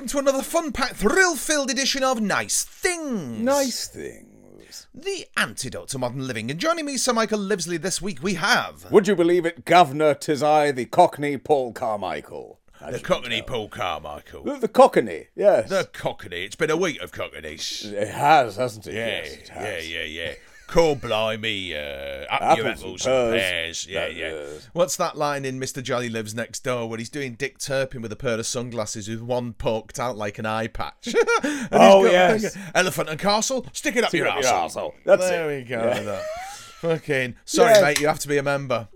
welcome to another fun-packed, thrill-filled edition of Nice Things. Nice things. The antidote to modern living. And joining me, Sir Michael Livesley, this week we have Would you believe it, Governor? Tis I, the Cockney Paul Carmichael. As the Cockney. Paul Carmichael. The, the Cockney, yes. The Cockney. It's been a week of Cockneys. It has, hasn't it? Yeah, yes, it yeah, yeah, yeah. Call blimey, uh, up your Apples and apples and pears. pears. Yeah, That yeah. is. What's that line in Mr. Jolly Lives Next Door where he's doing Dick Turpin with a pair of sunglasses with one poked out like an eye patch? Oh, got yes. Elephant and Castle, stick it up Stick your it up your arsehole. arsehole. That's there it. we go. Yeah. Fucking sorry, Yeah. mate. You have to be a member.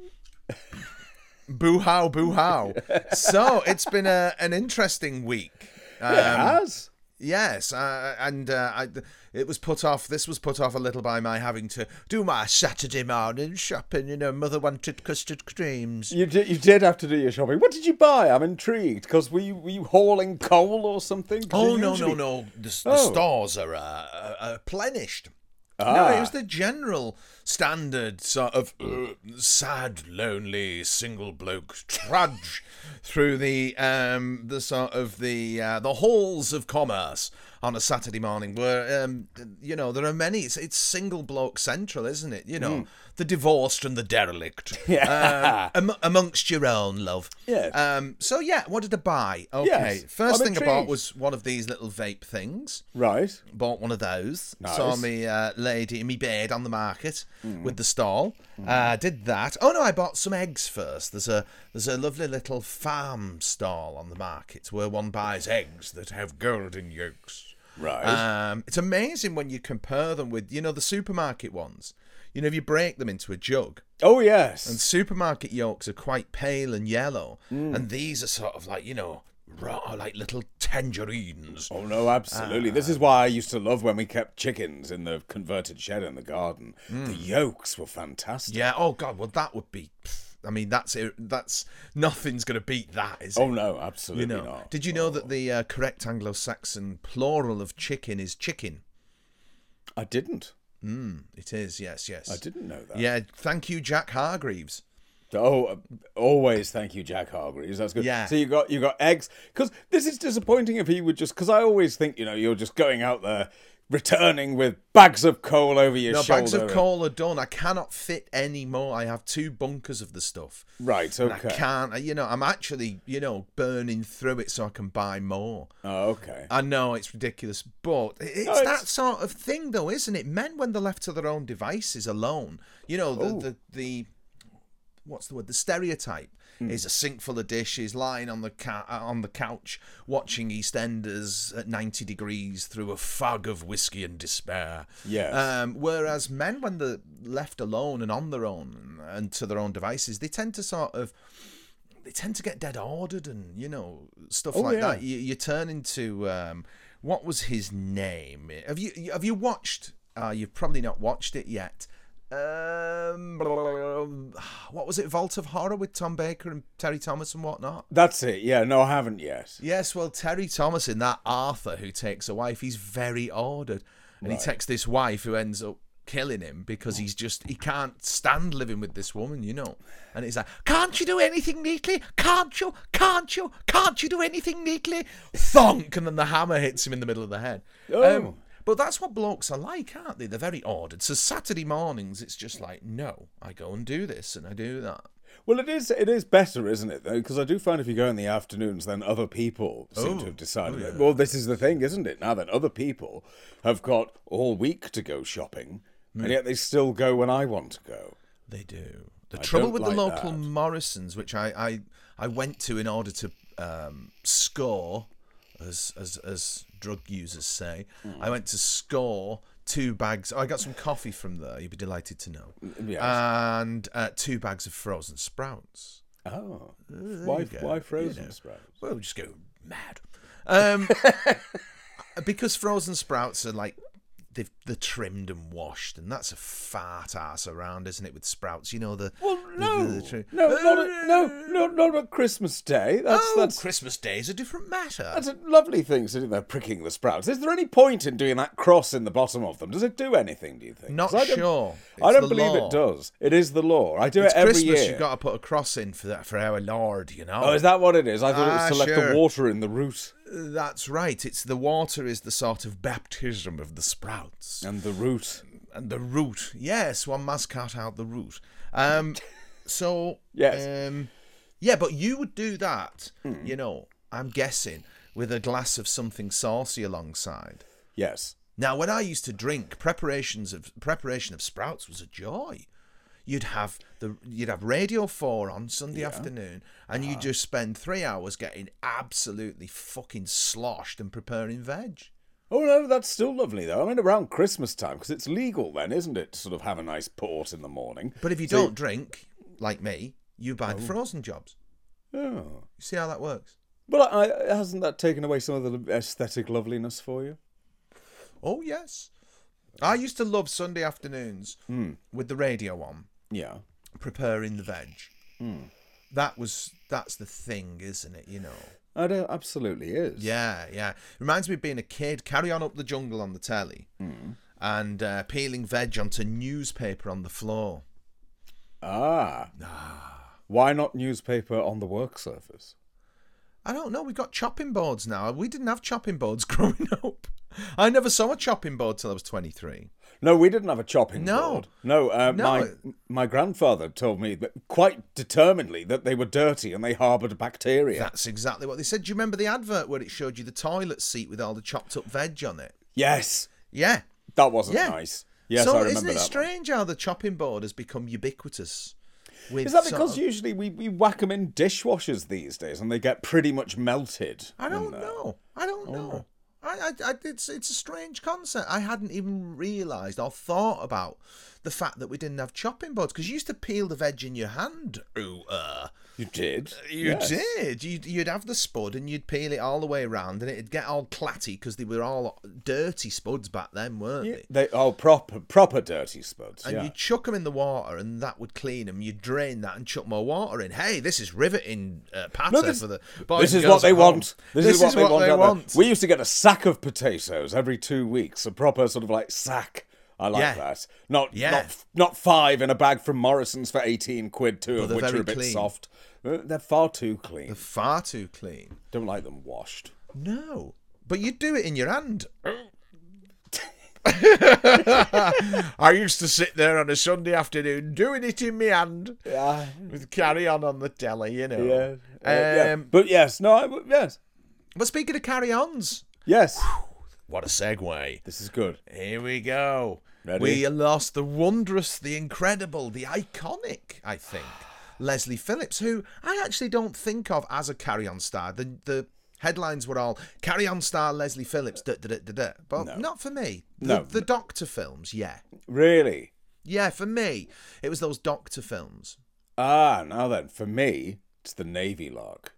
boo how, boo how. so it's been a, an interesting week. Um, it has. Yes, uh, and uh, I, it was put off. This was put off a little by my having to do my Saturday morning shopping. You know, mother wanted custard creams. You did, you did have to do your shopping. What did you buy? I'm intrigued. Because were you, were you hauling coal or something? Oh no, usually- no, no! The, the Oh. stores are uh, uh, uh, plenished. No, Ah. it was the general standard sort of uh, sad, lonely single bloke trudge through the um the sort of the uh, the halls of commerce on a Saturday morning, where um you know there are many. It's, it's single bloke central, isn't it? You know, the divorced and the derelict. Yeah. Um, am- amongst your own love. Yes. Um. So yeah, what did I buy? Okay. Yes, First I'm thing I bought was one of these little vape things Right. bought one of those. Nice. Saw me uh, lady in me bed on the market Mm. with the stall. Uh, did that. Oh no, I bought some eggs first. There's a there's a lovely little farm stall on the market where one buys eggs that have golden yolks. Right. Um, it's amazing when you compare them with you know the supermarket ones. You know if you break them into a jug, oh, yes. and supermarket yolks are quite pale and yellow, Mm. and these are sort of like you know raw like little tangerines. Oh no, absolutely. this is why I used to love when we kept chickens in the converted shed in the garden. The yolks were fantastic. Yeah. Oh God. Well, that would be. pff, I mean, that's. That's nothing's going to beat that, is it? Oh no, absolutely you know. not. Did you know that the uh, correct Anglo-Saxon plural of chicken is chicken? I didn't. It is. Yes. Yes. I didn't know that. Yeah. Thank you, Jack Hargreaves. Oh, uh, always thank you, Jack Hargreaves. That's good. Yeah. So you got you got eggs because this is disappointing if he would just because I always think you know you're just going out there returning with bags of coal over your No, shoulder. bags of coal are done. I cannot fit any more. I have two bunkers of the stuff. Right. Okay. I can't. Uh, you know, I'm actually, you know, burning through it so I can buy more. Oh, okay. I know it's ridiculous, but it's, it's- that sort of thing, though, isn't it? Men, when they're left to their own devices alone, you know, the the, the what's the word? The stereotype is a sink full of dishes, lying on the ca- on the couch, watching EastEnders at ninety degrees through a fog of whiskey and despair. Yes. Um, whereas men, when they're left alone and on their own and to their own devices, they tend to sort of they tend to get dead ordered and you know stuff Oh, like yeah. that. You, you turn into um, what was his name? Have you have you watched? Uh, you've probably not watched it yet. Um, what was it? Vault of Horror with Tom Baker and Terry Thomas and whatnot. That's it. Yeah. No, I haven't yet. Yes, well, Terry Thomas in that Arthur who takes a wife, he's very ordered, and he takes this wife who ends up killing him because he's just he can't stand living with this woman, you know. And it's like, can't you do anything neatly? Can't you? Can't you? Can't you do anything neatly? Thunk, and then the hammer hits him in the middle of the head. Um, Oh. But that's what blokes are like, aren't they? They're very ordered. So Saturday mornings, it's just like, no, I go and do this and I do that. Well, it is. It is better, isn't it? Though, because I do find if you go in the afternoons, then other people seem to have decided. that, Well, this is the thing, isn't it? Now that other people have got all week to go shopping, and yet they still go when I want to go. They do. The I trouble with like the local that. Morrisons, which I, I, I went to in order to um, score, as, as as drug users say, Hmm. I went to score two bags. I got some coffee from there. You'd be delighted to know. yes. And uh, two bags of frozen sprouts. Oh, There why? you Why you frozen know. sprouts? Well, just go mad. Um, because frozen sprouts are like they've they're trimmed and washed, and that's a fart ass around, isn't it? With sprouts, you know the Well, no, the- the tri- no, not a, no, no, not at Christmas Day. That's oh, that's Christmas Day is a different matter. that's a lovely thing sitting there pricking the sprouts. Is there any point in doing that cross in the bottom of them? Does it do anything? Do you think? Not I sure. I don't believe law. it does. It is the law. I do It's it every Christmas. year. You've got to put a cross in for that for our Lord. You know. Oh, is that what it is? I thought it Ah, was to let the water in the root That's right. It's the water is the sort of baptism of the sprouts. And the root. and the root. Yes, one must cut out the root. Um, so Yes. um, yeah, but you would do that. Hmm. You know, I'm guessing with a glass of something saucy alongside. Yes. Now, when I used to drink, preparations of preparation of sprouts was a joy. You'd have the you'd have Radio Four on Sunday afternoon, and Ah. you'd just spend three hours getting absolutely fucking sloshed and preparing veg. Oh no, that's still lovely though. I mean, around Christmas time because it's legal then, isn't it, to sort of have a nice port in the morning? But if you So- don't drink, like me, you buy the frozen jobs. Oh. You see how that works? But I, hasn't that taken away some of the aesthetic loveliness for you? Oh yes. I used to love Sunday afternoons Hmm. with the radio on, Yeah. preparing the veg. Hmm. That was that's the thing, isn't it? You know. It uh, absolutely is. Yeah, yeah. Reminds me of being a kid. Carry on up the jungle on the telly, Hmm. and uh, peeling veg onto newspaper on the floor. Ah. Why not newspaper on the work surface? I don't know. We've got chopping boards now. We didn't have chopping boards growing up. I never saw a chopping board till I was twenty three. No, we didn't have a chopping No. board. No, uh, No. my my grandfather told me that quite determinedly that they were dirty and they harboured bacteria. That's exactly what they said. Do you remember the advert where it showed you the toilet seat with all the chopped up veg on it? yes, Yeah. that wasn't Yeah. nice. Yes, so I remember isn't it that. one. strange how the chopping board has become ubiquitous? With Is that because of- usually we, we whack them in dishwashers these days and they get pretty much melted? I don't know. I don't know. I, I, I, it's it's a strange concept. I hadn't even realised or thought about the fact that we didn't have chopping boards because you used to peel the veg in your hand. Ooh, uh. You did. You Yes. did. You'd, you'd have the spud and you'd peel it all the way around, and it'd get all clatty because they were all dirty spuds back then, weren't Yeah, they? They oh proper proper dirty spuds. And yeah. you'd chuck them in the water, and that would clean them. You'd drain that and chuck more water in. Hey, this is riveting uh, No, this, for the boys this is what they home. want. This, is what they want. there. want. We used to get a sack of potatoes every two weeks, a proper sort of like sack. I like Yeah. that. Not Yeah. not not five in a bag from Morrison's for eighteen quid, two of which are a bit clean. soft. Uh, They're far too clean. They're far too clean. Don't like them washed. No, but you'd do it in your hand. I used to sit there on a Sunday afternoon doing it in my hand Yeah, with carry on on the telly, you know. yeah, uh, yeah. Um, But yes, no, I, yes, But speaking of carry ons, yes. what a segue. This is good. Here we go. Ready? We lost the wondrous, the incredible, the iconic, I think, Leslie Phillips, who I actually don't think of as a carry on star. The the headlines were all carry on star Leslie Phillips, da, da, da, da, da. but not for me. The, No. the Doctor films, yeah. Really? Yeah, for me, it was those Doctor films. Ah, now then, for me, it's the Navy Lark.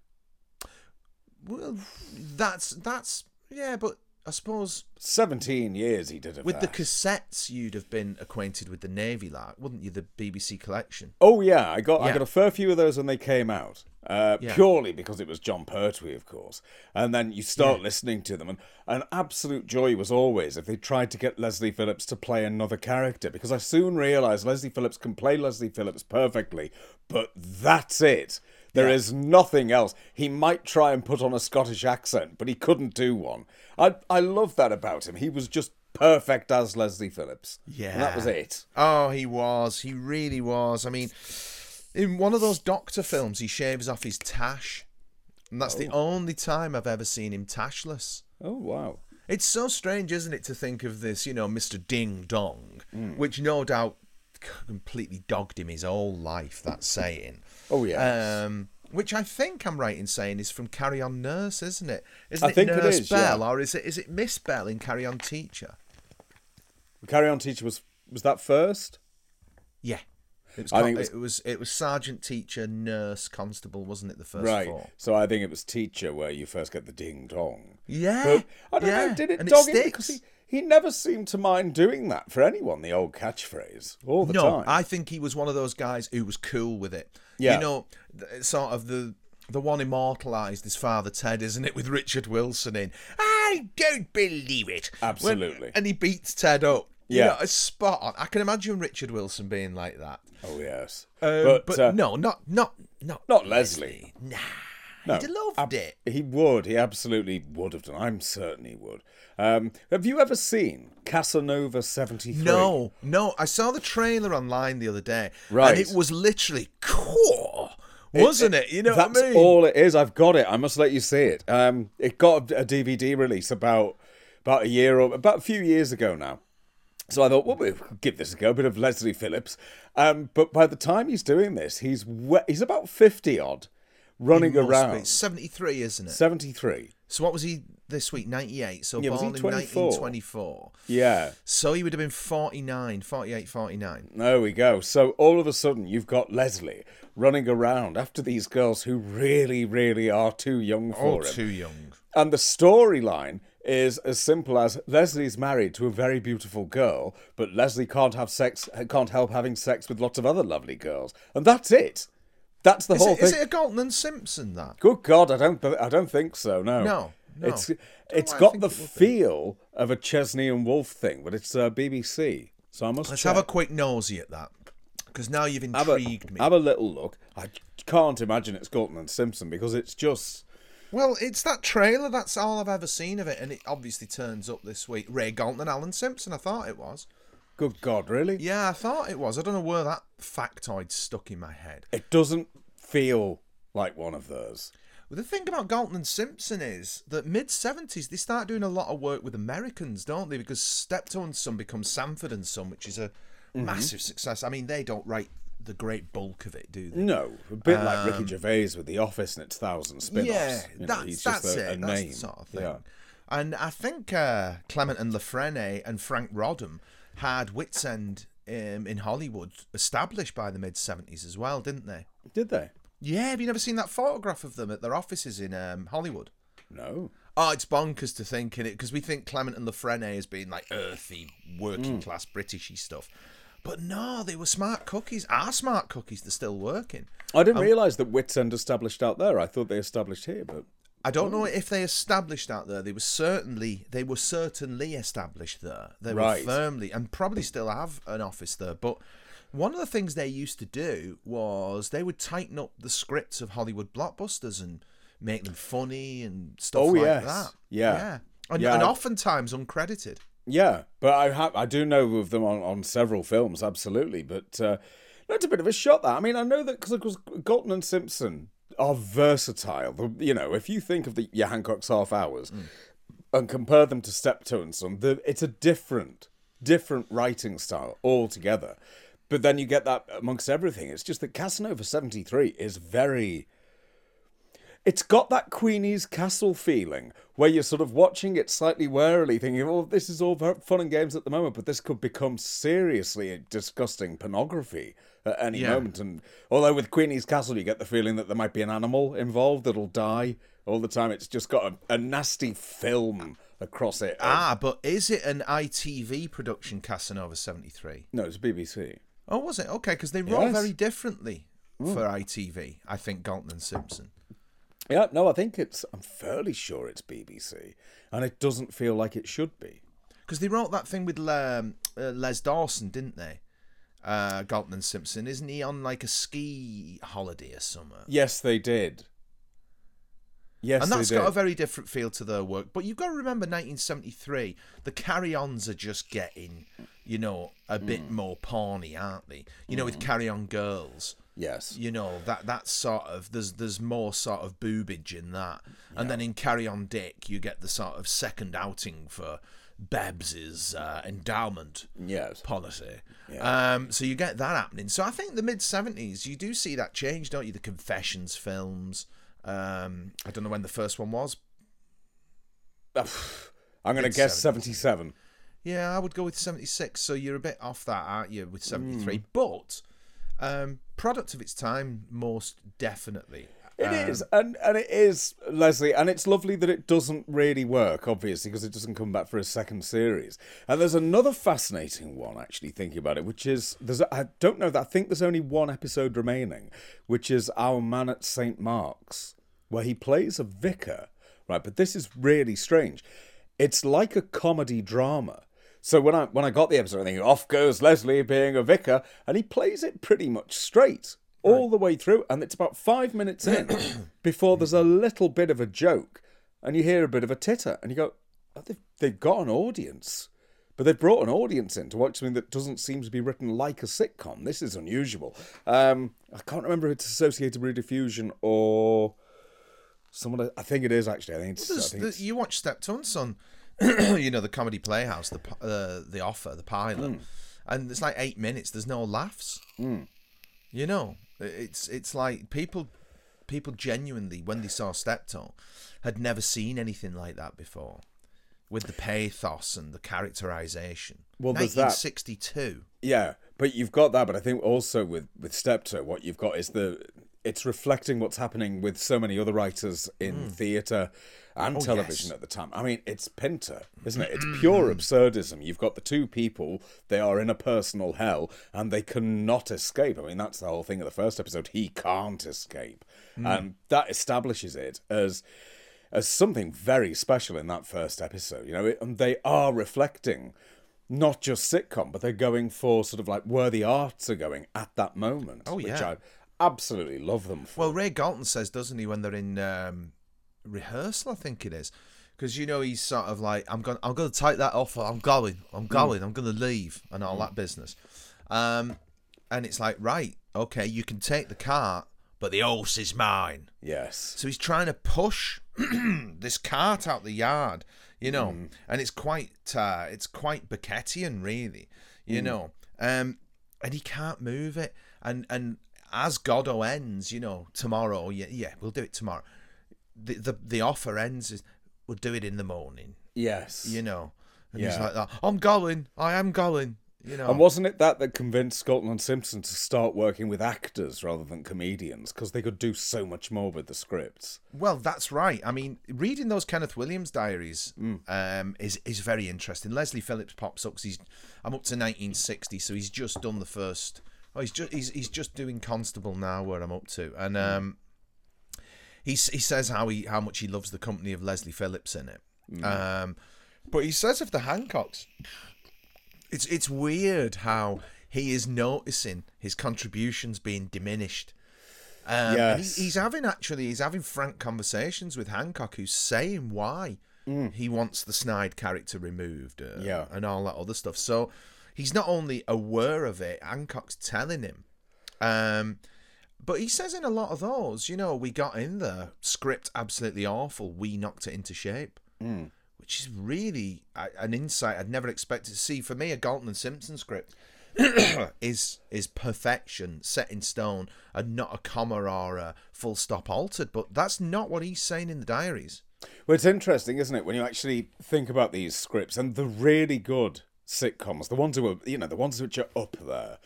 Well, that's, that's, yeah, but I suppose Seventeen years he did it with the cassettes, you'd have been acquainted with the Navy Lark, wouldn't you? The BBC collection. Oh yeah, I got I got a fair few of those when they came out. Uh, Yeah. Purely because it was Jon Pertwee, of course. And then you start listening to them, and an absolute joy was always if they tried to get Leslie Phillips to play another character. Because I soon realised Leslie Phillips can play Leslie Phillips perfectly, but that's it. There is Yeah. nothing else. He might try and put on a Scottish accent, but he couldn't do one. I I love that about him. He was just perfect as Leslie Phillips. Yeah. And that was it. Oh, he was. He really was. I mean, in one of those Doctor films, he shaves off his tash. And that's the only time I've ever seen him tashless. Oh wow. It's so strange, isn't it, to think of this, you know, Mr. Ding Dong, Mm. which no doubt completely dogged him his whole life, that saying. Oh yeah. Um, which I think I'm right in saying is from Carry On Nurse, isn't it? Isn't I it think it Nurse is, yeah. Bell, or is it is it Miss Bell in Carry On Teacher? Carry on teacher was was that first? Yeah. It was, I think it it was- was it was sergeant, teacher, nurse, constable, wasn't it? The first right. four. So I think it was teacher where you first get the ding dong. Yeah, But I don't yeah. know. Did it and dog it because he. He never seemed to mind doing that for anyone. The old catchphrase all the no, time. I think he was one of those guys who was cool with it. Yeah. You know, sort of the the one immortalised is Father Ted, isn't it, with Richard Wilson in? I don't believe it. When- Absolutely. and he beats Ted up. You Yeah. know, it's spot on. I can imagine Richard Wilson being like that. oh yes, Um, but, but uh, no, not not not not Leslie. Nah, No, he'd loved ab- it. He would. He absolutely would have done. I'm certain he would. Um, have you ever seen Casanova 73? No, no. I saw the trailer online the other day, Right. And it was literally cool. wasn't it? You know That's what I mean? all it is. I've got it. I must let you see it. Um, it got a, a DVD release about about a year or about a few years ago now. So I thought, well, we'll give this a go. A bit of Leslie Phillips. Um, but by the time he's doing this, he's we- he's about fifty odd, running around. Seventy three, isn't it? Seventy three. So what was he this week? 98. So Yeah, born in 24? 1924. Yeah. So he would have been 49, 48, 49. There we go. So all of a sudden, you've got Leslie running around after these girls who really, really are too young Oh, for him. too young. And the storyline is as simple as Leslie's married to a very beautiful girl, but Leslie can't have sex, can't help having sex with lots of other lovely girls, and that's it. That's the Is whole it, thing. is it a Galton and Simpson that? Good God, I don't, I don't think so. No, No, no. It's it's know got the would be. feel of a Chesney and Wolfe thing, but it's uh, BBC. So I must Let's check. have a quick nosy at that. Because now you've have a, intrigued me. have a little look. I can't imagine it's Galton and Simpson because it's just Well, it's that trailer. That's all I've ever seen of it, and it obviously turns up this week. Ray Galton and Alan Simpson. I thought it was. Good God, really. Yeah, I thought it was. I don't know where that factoid stuck in my head. It doesn't feel like one of those. Well, the thing about Galton and Simpson is that mid seventies they start doing a lot of work with Americans, don't they? Because Steptoe and Son becomes Sanford and Son, which is a Mm-hmm. massive success. I mean, they don't write the great bulk of it, do they? No, a bit like Ricky Gervais with The Office and its thousand spin-offs. Um, Yeah, You know, that's he's that's just a, it. a that's the sort of thing. Yeah. And I think uh, Clement and La Frenais and Franc Roddam had Witzend um, in Hollywood established by the mid seventies as well, didn't they? Did they? Yeah, have you never seen that photograph of them at their offices in um, Hollywood? No. Oh, it's bonkers to think in it because we think Clement and La Frenais as being like earthy, Hmm. working class Britishy stuff. But no, they were smart cookies. Are smart cookies? They're still working. I Um, didn't realise that Witzend established out there. I thought they established here, but I don't know if they established out there. They were certainly they were certainly established there. They Right. were firmly and probably still have an office there. But one of the things they used to do was they would tighten up the scripts of Hollywood blockbusters and make them funny and stuff Oh, like yes. that. Yeah. yeah, and, Yeah, and oftentimes uncredited. yeah, but I have I do know of them on, on several films, absolutely. But uh, that's a bit of a shot. That I mean, I know that because Galton and Simpson are versatile. You know, if you think of the your Hancock's Half Hours Mm. and compare them to Steptoe and Son, the, it's a different different writing style altogether. But then you get that amongst everything. It's just that Casanova seventy three is very it's got that Queenie's Castle feeling where you're sort of watching it slightly warily, thinking, "Oh, this is all fun and games at the moment, but this could become seriously disgusting pornography at any Yeah. moment." And although with Queenie's Castle, you get the feeling that there might be an animal involved that'll die all the time, it's just got a, a nasty film across it. Ah, but is it an ITV production, Casanova seventy three? no, it's BBC. Oh, was it? Okay, because they wrote Yes. very differently for ITV. I think Galton and Simpson. Yeah, no, I think it's. I'm fairly sure it's BBC, and it doesn't feel like it should be. Because they wrote that thing with um, uh, Les Dawson, didn't they? Uh, Galton and Simpson. Isn't he on like a ski holiday or something? Yes, they did. Yes, and that's got a very different feel to their work. But you've got to remember 1973, the carry ons are just getting, you know, a Mm. bit more porny, aren't they? You know, with carry on girls. Yes. You know, that that sort of there's there's more sort of boobage in that. And then in Carry On Dick you get the sort of second outing for Babs's uh, endowment Yes. policy. Um, so you get that happening. So I think the mid seventies, you do see that change, don't you? The confessions films. Um, I don't know when the first one was. I'm going to guess 70. 77. Yeah, I would go with seventy six. So you're a bit off that, aren't you, with seventy Hmm. three? But um, product of its time, most definitely. It um, is, and and it is Leslie, and it's lovely that it doesn't really work, obviously, because it doesn't come back for a second series. And there's another fascinating one, actually, thinking about it, which is there's I don't know that I think there's only one episode remaining, which is Our Man at St Mark's, where he plays a vicar, right? But this is really strange. It's like a comedy drama. So when I when I got the episode, I think off goes Leslie being a vicar, and he plays it pretty much straight all right. the way through, and it's about five minutes in before there's a little bit of a joke, and you hear a bit of a titter, and you go, oh, they've, they've got an audience. But they've brought an audience in to watch something that doesn't seem to be written like a sitcom. This is unusual. Um, I can't remember if it's Associated with Rediffusion or someone. I think it is actually. I think it's. Well, I think the. You watch Steptoe on, Son, you know, the comedy playhouse, the uh, the offer, the pilot, mm. and it's like eight minutes. There's no laughs. Mm. You know, it's it's like people people genuinely when they saw Steptoe had never seen anything like that before, with the pathos and the characterization. Well, there's 1962. Yeah, but you've got that. But I think also with with Steptoe, what you've got is the it's reflecting what's happening with so many other writers in mm. theatre and oh, television yes. at the time. I mean, it's Pinter, isn't it? It's pure absurdism. You've got the two people, they are in a personal hell and they cannot escape. I mean, that's the whole thing of the first episode. He can't escape. Mm. And that establishes it as as something very special in that first episode. You know, it, and they are reflecting not just sitcom, but they're going for sort of like where the arts are going at that moment. Oh, yeah. Which I, absolutely love them. For. Well, Ray Galton says, doesn't he, when they're in um, rehearsal? I think it is, because you know he's sort of like, I'm going, I'm going to take that offer. I'm going, I'm hmm. going, mm. I'm going to leave, and all mm. that business. Um, and it's like, right, okay, you can take the cart, but the horse is mine. Yes. So he's trying to push this cart out the yard, you know, mm. and it's quite, uh, it's quite Beckettian, really, you hmm. know. Um, and he can't move it, and and as Godot ends, you know, tomorrow, yeah, yeah, we'll do it tomorrow. The the, the offer ends is we'll do it in the morning. Yes. You know. And yeah. he's like that. I'm going. I am going. You know. And wasn't it that that convinced Galton and Simpson to start working with actors rather than comedians because they could do so much more with the scripts? Well, that's right. I mean, reading those Kenneth Williams diaries mm. um, is is very interesting. Leslie Phillips pops up he's I'm up to 1960, so he's just done the first Oh, he's just he's he's just doing constable now, where I'm up to, and hmm. um, he he says how he how much he loves the company of Leslie Phillips in it. Mm. Um, but he says of the Hancocks, it's it's weird how he is noticing his contributions being diminished. Um, yes. He, he's having actually he's having frank conversations with Hancock, who's saying why mm. he wants the Snide character removed, uh, yeah, and all that other stuff. So he's not only aware of it, Hancock's telling him. Um, but he says in a lot of those, you know, we got in the script absolutely awful. We knocked it into shape, mm. which is really an insight I'd never expected to see. For me, a Galton and Simpson script is is perfection, set in stone, and not a comma or a full stop altered. But that's not what he's saying in the diaries. Well, it's interesting, isn't it, when you actually think about these scripts and the really good sitcoms, the ones who are, you know, the ones which are up there,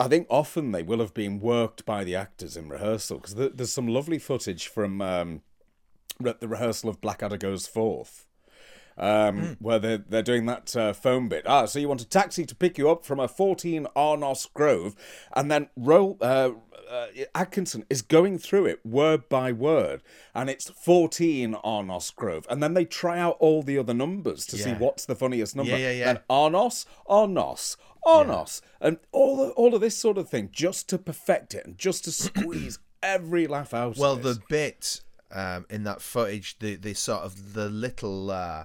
I think often they will have been worked by the actors in rehearsal because there's some lovely footage from um, the rehearsal of Blackadder Goes Forth. Um, mm. Where they're, they're doing that uh, phone bit. Ah, so you want a taxi to pick you up from a 14 Arnos Grove, and then roll, uh, uh, Atkinson is going through it word by word, and it's 14 Arnos Grove. And then they try out all the other numbers to yeah. see what's the funniest number. Yeah, yeah, yeah. And Arnos, Arnos, Arnos, and all, the, all of this sort of thing just to perfect it and just to squeeze every laugh out Well, the bit um, in that footage, the, the sort of the little uh,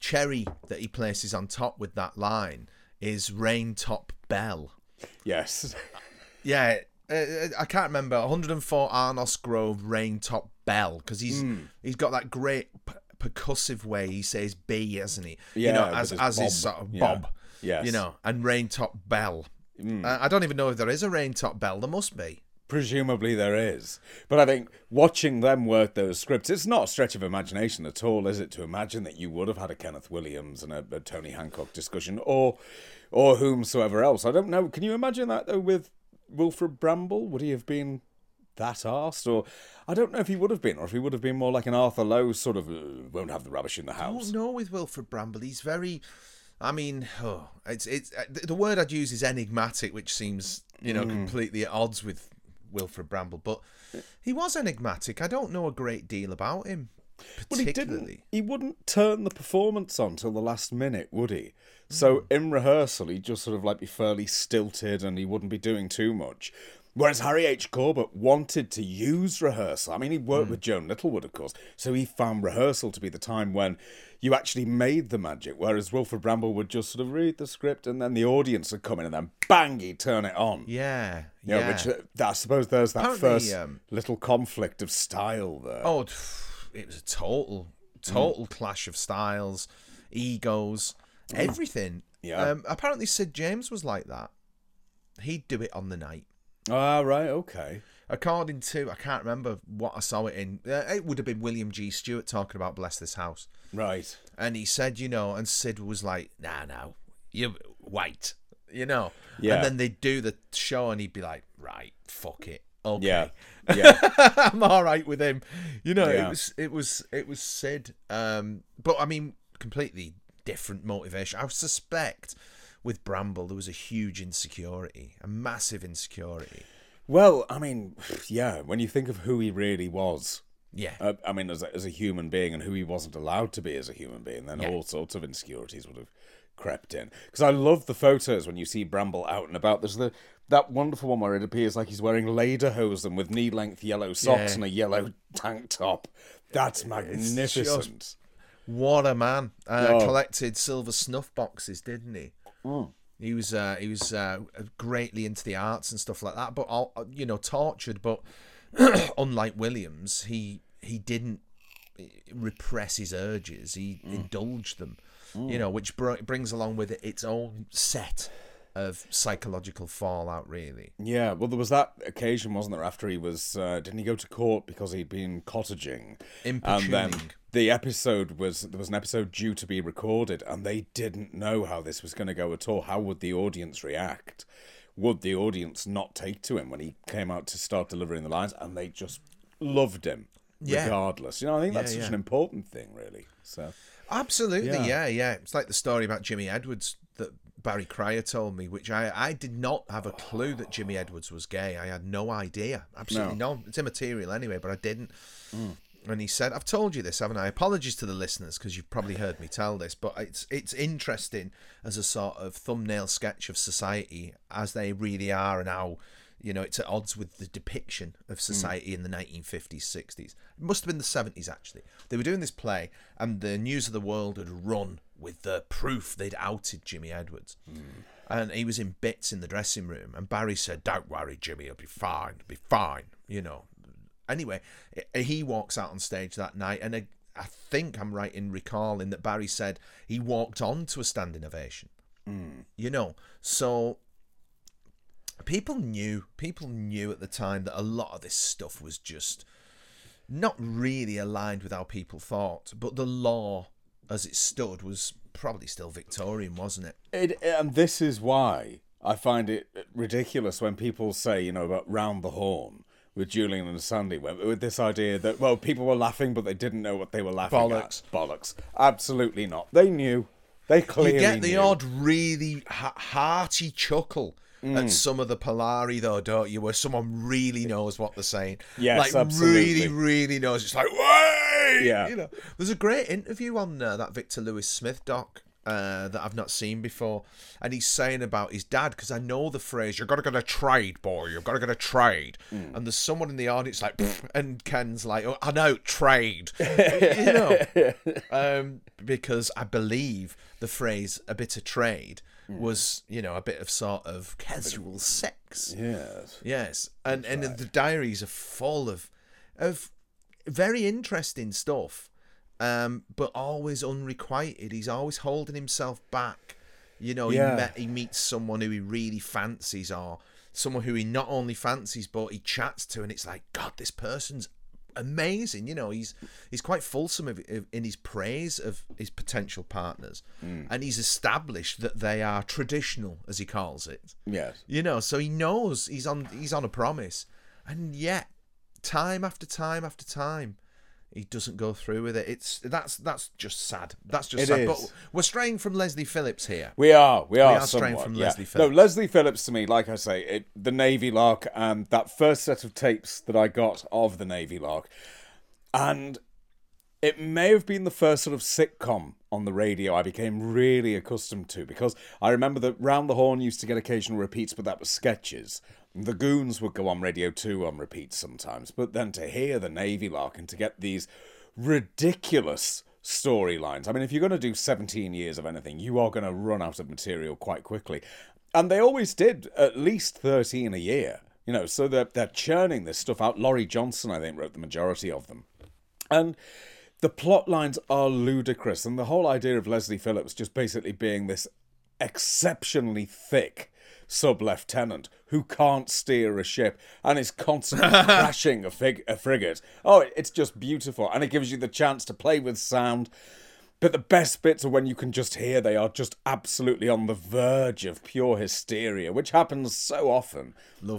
cherry that he places on top with that line is Rain Top Bell. Yes. Yeah, uh, I can't remember 104 Arnos Grove Rain Top Bell because he's mm. he's got that great p- percussive way he says B, hasn't he? Yeah, you know, as as his sort of yeah. bob. Yes. You know, and Rain Top Bell. Mm. Uh, I don't even know if there is a Rain Top Bell. There must be. Presumably there is. But I think watching them work those scripts, it's not a stretch of imagination at all, is it, to imagine that you would have had a Kenneth Williams and a, a Tony Hancock discussion or or whomsoever else. I don't know. Can you imagine that though with Wilfrid Brambell? Would he have been that arsed, or I don't know if he would have been, or if he would have been more like an Arthur Lowe sort of uh, won't have the rubbish in the I house. don't know with Wilfrid Brambell. He's very. I mean, oh, it's it's uh, the word I'd use is enigmatic, which seems you know completely at odds with Wilfrid Brambell. But he was enigmatic. I don't know a great deal about him. Well, he Particularly. didn't. He wouldn't turn the performance on till the last minute, would he? So hmm. in rehearsal, he'd just sort of like be fairly stilted, and he wouldn't be doing too much. Whereas Harry H. Corbett wanted to use rehearsal. I mean, he worked hmm. with Joan Littlewood, of course, so he found rehearsal to be the time when you actually made the magic. Whereas Wilfrid Brambell would just sort of read the script, and then the audience would come in, and then bang, he'd turn it on. Yeah, You know, yeah. which uh, I suppose there's that Apparently, first um, little conflict of style there. Oh, it was a total, total clash of styles, egos, everything. Yeah. Um, apparently, Sid James was like that. He'd do it on the night. Ah, right, okay. According to, I can't remember what I saw it in. Uh, it would have been William G. Stewart talking about Bless This House. Right. And he said, you know, and Sid was like, nah, no, you wait, you know. Yeah. And then they'd do the show and he'd be like, right, fuck it. Okay. Yeah. Yeah. I'm all right with him. You know, Yeah. it was it was it was Sid. Um, but I mean, completely different motivation. I suspect with Brambell there was a huge insecurity, a massive insecurity. well, I mean, yeah, when you think of who he really was, Yeah, uh, I mean, as a, as a human being and who he wasn't allowed to be as a human being, then Yeah. all sorts of insecurities would have crept in. Because I love the photos when you see Brambell out and about. There's the that wonderful one where it appears like he's wearing lederhosen with knee-length yellow socks Yeah. and a yellow tank top. That's magnificent. what a man! Uh, Oh. Collected silver snuff boxes, didn't he? Hmm. He was uh, he was uh, greatly into the arts and stuff like that, but all, you know, tortured. But unlike Williams, he he didn't repress his urges; he Hmm. indulged them. You know, which br- brings along with it its own set of psychological fallout. Really, Yeah, well, there was that occasion, wasn't there? After he was, uh, didn't he go to court because he'd been cottaging? And then the episode was there was an episode due to be recorded, and they didn't know how this was going to go at all. How would the audience react? Would the audience not take to him when he came out to start delivering the lines? And they just loved him, Yeah. regardless. You know, I think that's Yeah, such yeah. an important thing, really. So Absolutely, Yeah. yeah. yeah, It's like the story about Jimmy Edwards that Barry Cryer told me, which I, I did not have a clue that Jimmy Edwards was gay. I had no idea. Absolutely no. It's immaterial anyway, but I didn't. Mm. And he said, I've told you this, haven't I? Apologies to the listeners because you've probably heard me tell this, but it's it's interesting as a sort of thumbnail sketch of society as they really are and how you know it's at odds with the depiction of hmm. society in the 1950s 60s it must have been the 70s actually. They were doing this play and the news of the world had run with the proof they'd outed jimmy edwards. Hmm. And he was in bits in the dressing room and barry said don't worry jimmy he'll be fine be fine you know anyway eh, he walks out on stage that night and I, I think i'm right in recalling that barry said he walked on to a standing ovation. Hmm. You know so people knew people knew at the time that a lot of this stuff was just not really aligned with how people thought but the law as it stood was probably still victorian wasn't it? It, and this is why I find it ridiculous when people say, you know, about round the horn with Julian and Sandy, with with this idea that well, people were laughing, but they didn't know what they were laughing Bollocks. at. Bollocks. Absolutely not. They knew. They clearly you get the knew. odd really ha- hearty chuckle Mm. at some of the polari though don't you where someone really knows what they're saying Yes, like absolutely. really really knows it's like way Yeah. you know there's a great interview on uh, that victor lewis smith doc uh, that I've not seen before, and he's saying about his dad because I know the phrase "you've got to get a trade, boy. You've got to get a trade." Mm. And there's someone in the audience like, and Ken's like, oh, "I know trade," you know, um, because I believe the phrase "a bit of trade" was, you know, a bit of sort of casual sex. Yes. Yes, and and the diaries are full of of very interesting stuff, um, but always unrequited. He's always holding himself back. You know, Yeah. he met, he meets someone who he really fancies, or someone who he not only fancies but he chats to, and it's like, God, this person's amazing. You know, he's he's quite fulsome of, of, in his praise of his potential partners, and he's established that they are traditional, as he calls it. Yes. You know, so he knows he's on he's on a promise, and yet time after time after time, he doesn't go through with it. It's that's that's just sad. That's just It sad. is. But we're straying from Leslie Phillips here. We are, we are, we are straying from yeah. Leslie No, Phillips. Leslie Phillips to me, like I say, it, the Navy Lark and that first set of tapes that I got of the Navy Lark, and it may have been the first sort of sitcom on the radio I became really accustomed to because I remember that Round the Horne used to get occasional repeats, but that was sketches. The Goons would go on Radio 2 on repeats sometimes, but then to hear the Navy Lark and to get these ridiculous storylines. I mean, if you're going to do 17 years of anything, you are going to run out of material quite quickly. And they always did at least 13 a year. You know, so they're, they're churning this stuff out. Laurie Johnson, I think, wrote the majority of them. And the plot lines are ludicrous. And the whole idea of Leslie Phillips just basically being this exceptionally thick sub lieutenant who can't steer a ship and is constantly crashing a, fig- a frigate. Oh, it's just beautiful. And it gives you the chance to play with sound. But the best bits are when you can just hear they are just absolutely on the verge of pure hysteria, which happens so often.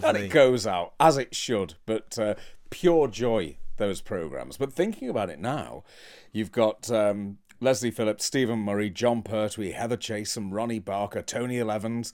And it goes out as it should, but uh, pure joy, those programs. But thinking about it now, you've got um, Leslie Phillips, Stephen Murray, Jon Pertwee, Heather Chasen, Ronnie Barker, Tenniel Evans.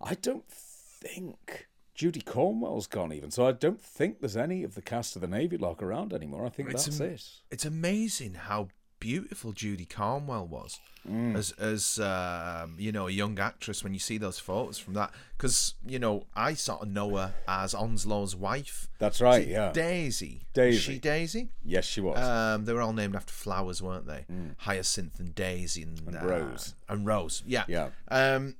I don't think Judy Cornwell's gone even, so I don't think there's any of the cast of the Navy Lark around anymore. I think It's that's am- it. It's amazing how beautiful Judy Cornwell was Mm. as as um, you know a young actress when you see those photos from that because you know I sort of know her as Onslow's wife. That's right, yeah. Daisy. Daisy. Is she Daisy? Yes, she was. Um, they were all named after flowers, weren't they? Hyacinth and Daisy and, Mm. And uh, Rose. and Rose. Yeah. Yeah. Um,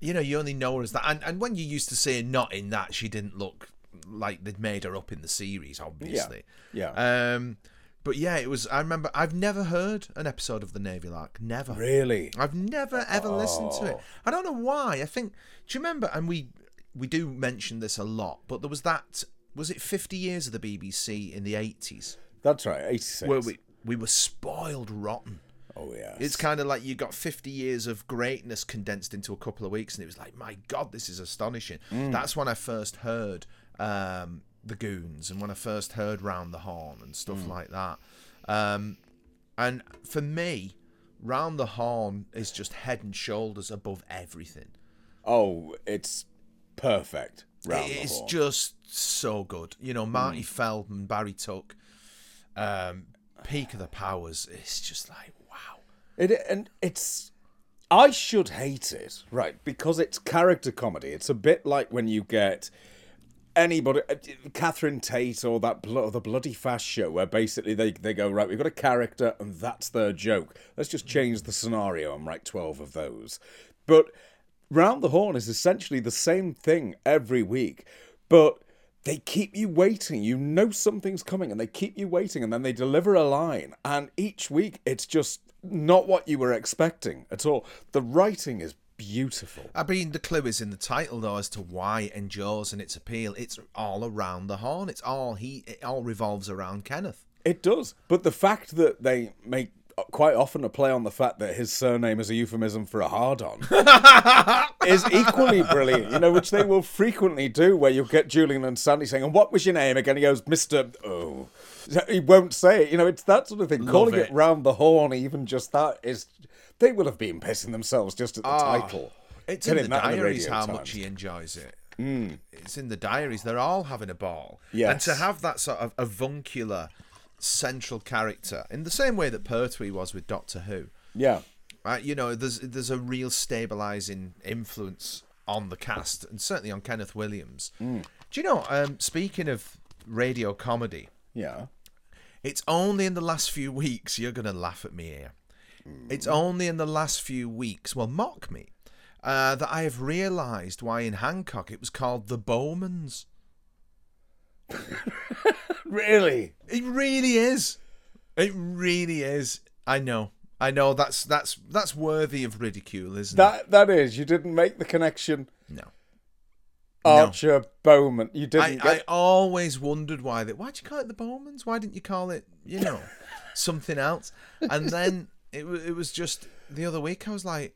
you know, you only know her as that, and and when you used to say not in that, she didn't look like they'd made her up in the series, obviously. yeah. Um, but yeah, it was. I remember. I've never heard an episode of the Navy Lark. Never. really? I've never ever listened to Oh. it. I don't know why. I think. Do you remember? And we we do mention this a lot, but there was that. Was it 50 years of the BBC in the 80s That's right, 86. where we we were spoiled rotten? oh, yeah. It's kind of like you got 50 years of greatness condensed into a couple of weeks, and it was like, my God, this is astonishing. That's when I first heard um, the Goons, and when I first heard Round the Horne and stuff like that. Um, and for me, Round the Horne is just head and shoulders above everything. Oh, it's perfect. Round the it's just so good. You know, Marty Feldman, Barry Took, um, Peak of the Powers. It's just like wow. It and it's. I should hate it, right? Because it's character comedy. It's a bit like when you get anybody, uh, Catherine Tate or that blo- the bloody fast show, where basically they they go right. We've got a character, and that's their joke. Let's just change the scenario and write twelve of those. But Round the Horne is essentially the same thing every week, but they keep you waiting. You know something's coming, and they keep you waiting, and then they deliver a line. And each week, it's just not what you were expecting at all. The writing is beautiful. I mean, the clue is in the title, though, as to why it endures and its appeal. It's all around the horn. It's all he. It all revolves around Kenneth. It does. But the fact that they make quite often a play on the fact that his surname is a euphemism for a hard on is equally brilliant, you know, which they will frequently do, where you'll get Julian and Sandy saying, And what was your name again? He goes, Mr. Oh. He won't say it, you know, it's that sort of thing. Calling it. it. round the horn, even just that, is. They will have been pissing themselves just at the title. It's in the in the diaries how Times. much he enjoys it. It's in the diaries. They're all having a ball. And to have that sort of avuncular central character, in the same way that Pertwee was with Doctor Who, Yeah. uh, you know, there's there's a real stabilizing influence on the cast, and certainly on Kenneth Williams. Mm. Do you know? Um, speaking of radio comedy, Yeah. it's only in the last few weeks you're gonna laugh at me here. It's only in the last few weeks, well, mock me, uh, that I have realised why in Hancock it was called the Bowmans. Really? It really is. It really is. I know. I know. That's that's that's worthy of ridicule, isn't it? That That is. You didn't make the connection. No. Archer Bowman. You I, didn't I get. always wondered why they why'd you call it the Bowmans? Why didn't you call it, you know, something else? And then it it was just the other week I was like,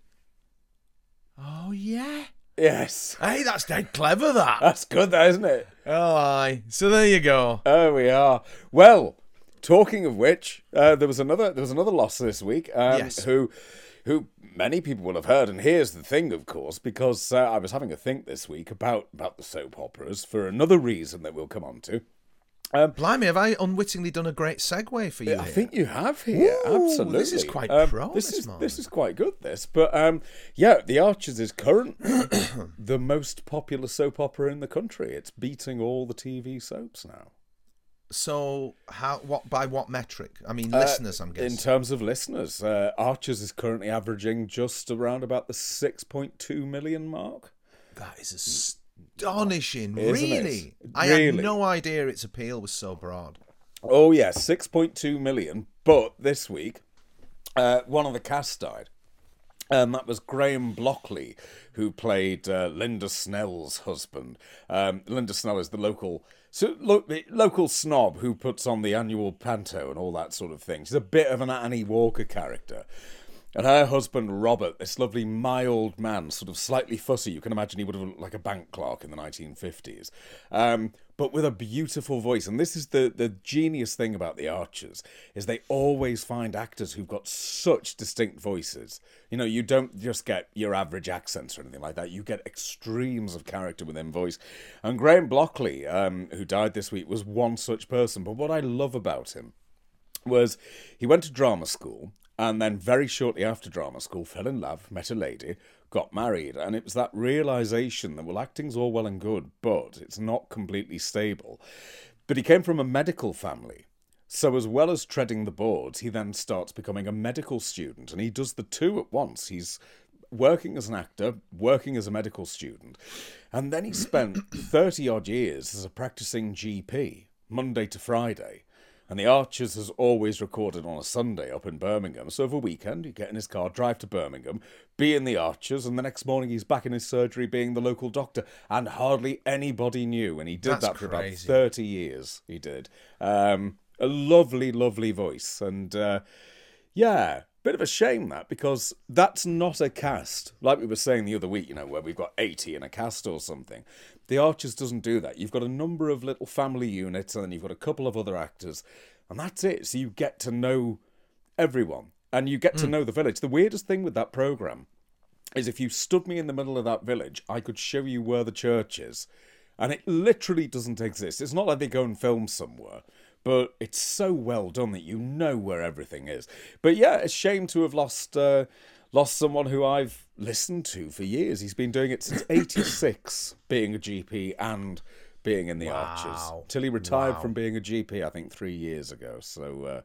Oh yeah. Yes. Hey, that's dead clever, that. That's good, though, isn't it? Oh, aye. So there you go. Oh, we are. Well, talking of which, uh, there was another there was another loss this week. Um, Yes. Who, who many people will have heard. And here's the thing, of course, because uh, I was having a think this week about about the soap operas for another reason that we'll come on to. Blimey, have I unwittingly done a great segue for you? I here? think you have here. Ooh, absolutely. this is quite Um, pro This is morning. this is quite good. This, but um, yeah, The Archers is currently the most popular soap opera in the country. It's beating all the TV soaps now. So, how? What by what metric? I mean, Uh, listeners. I'm guessing In terms of listeners, uh, Archers is currently averaging just around about the six point two million mark. that is astonishing. Isn't it? really, I had no idea its appeal was so broad. Oh yeah, six point two million. But this week, uh, one of the cast died. And that was Graham Blockey, who played uh, Linda Snell's husband. Um, Linda Snell is the local so lo- the local snob who puts on the annual panto and all that sort of thing. She's a bit of an Annie Walker character. And her husband, Robert, this lovely mild man, sort of slightly fussy. You can imagine he would have looked like a bank clerk in the 1950s. Um, but with a beautiful voice. And this is the, the genius thing about the Archers, is they always find actors who've got such distinct voices. You know, you don't just get your average accents or anything like that. You get extremes of character within voice. And Graham Blockey, um, who died this week, was one such person. But what I love about him was he went to drama school and then very shortly after drama school fell in love, met a lady, got married, and it was that realization that well acting's all well and good, but it's not completely stable. But he came from a medical family. So as well as treading the boards, he then starts becoming a medical student and he does the two at once. He's working as an actor, working as a medical student, and then he spent 30 odd years as a practicing GP, Monday to Friday. And the Archers has always recorded on a Sunday up in Birmingham. So over a weekend, you get in his car, drive to Birmingham, be in the Archers, and the next morning he's back in his surgery being the local doctor. And hardly anybody knew. And he did That's that for about 30 years. He did. Um, a lovely, lovely voice. And uh, yeah, bit of a shame that because that's not a cast like we were saying the other week. You know, where we've got eighty in a cast or something. The Archers doesn't do that. You've got a number of little family units, and then you've got a couple of other actors, and that's it. So you get to know everyone, and you get to know the village. The weirdest thing with that program is if you stood me in the middle of that village, I could show you where the church is. And it literally doesn't exist. It's not like they go and film somewhere, but it's so well done that you know where everything is. But yeah, it's a shame to have lost uh, lost someone who I've listened to for years. He's been doing it since '86, being a GP and being in the Archers, Wow. till he retired Wow. from being a GP. I think three years ago. So uh,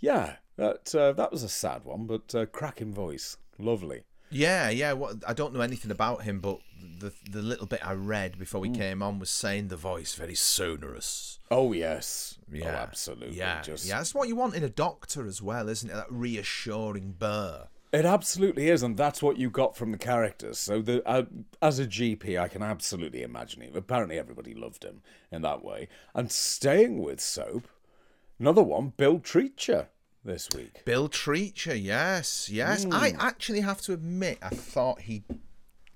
yeah, that uh, that was a sad one, but uh, cracking voice, lovely. Yeah, yeah. What I don't know anything about him, but the the little bit I read before we came on was saying the voice very sonorous. Oh yes, Yeah, oh absolutely. Yeah, Just, yeah. That's what you want in a doctor as well, isn't it? That reassuring burr. It absolutely is, and that's what you got from the characters. So, the uh, as a GP, I can absolutely imagine him. Apparently, everybody loved him in that way. And staying with soap, another one, Bill Treacher, this week. Bill Treacher, yes, yes. I Hmm. actually have to admit, I thought he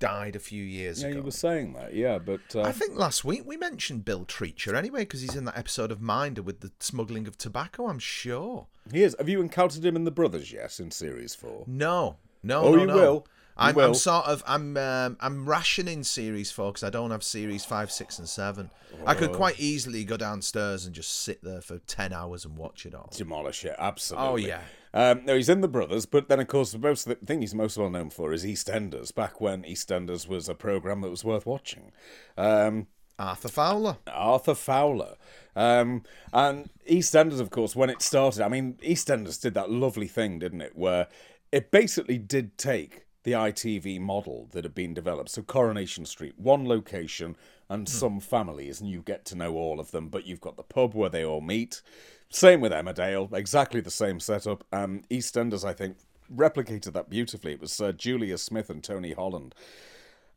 died a few years Yeah, ago. you were saying that, yeah, but uh, I think last week we mentioned Bill Treacher anyway, because he's in that episode of Minder with the smuggling of tobacco. I'm sure. he is. Have you encountered him in The Brothers? Yes, in series four. No, no, Oh, no, you no. will. I'm. I'm sort of I'm um, I'm rationing series four because I don't have series five, six, and seven. I Oh. could quite easily go downstairs and just sit there for ten hours and watch it all. Demolish it, absolutely. Oh, yeah. Um, no, he's in The Brothers, but then, of course, the, most the thing he's most well known for is EastEnders, back when EastEnders was a programme that was worth watching. Um, Arthur Fowler. Arthur Fowler. Um, and EastEnders, of course, when it started, I mean, EastEnders did that lovely thing, didn't it? Where it basically did take the ITV model that had been developed. So Coronation Street, one location and some families, and you get to know all of them, but you've got the pub where they all meet. Same with Emmerdale, exactly the same setup. Um, EastEnders, I think, replicated that beautifully. It was uh, Julia Smith and Tony Holland.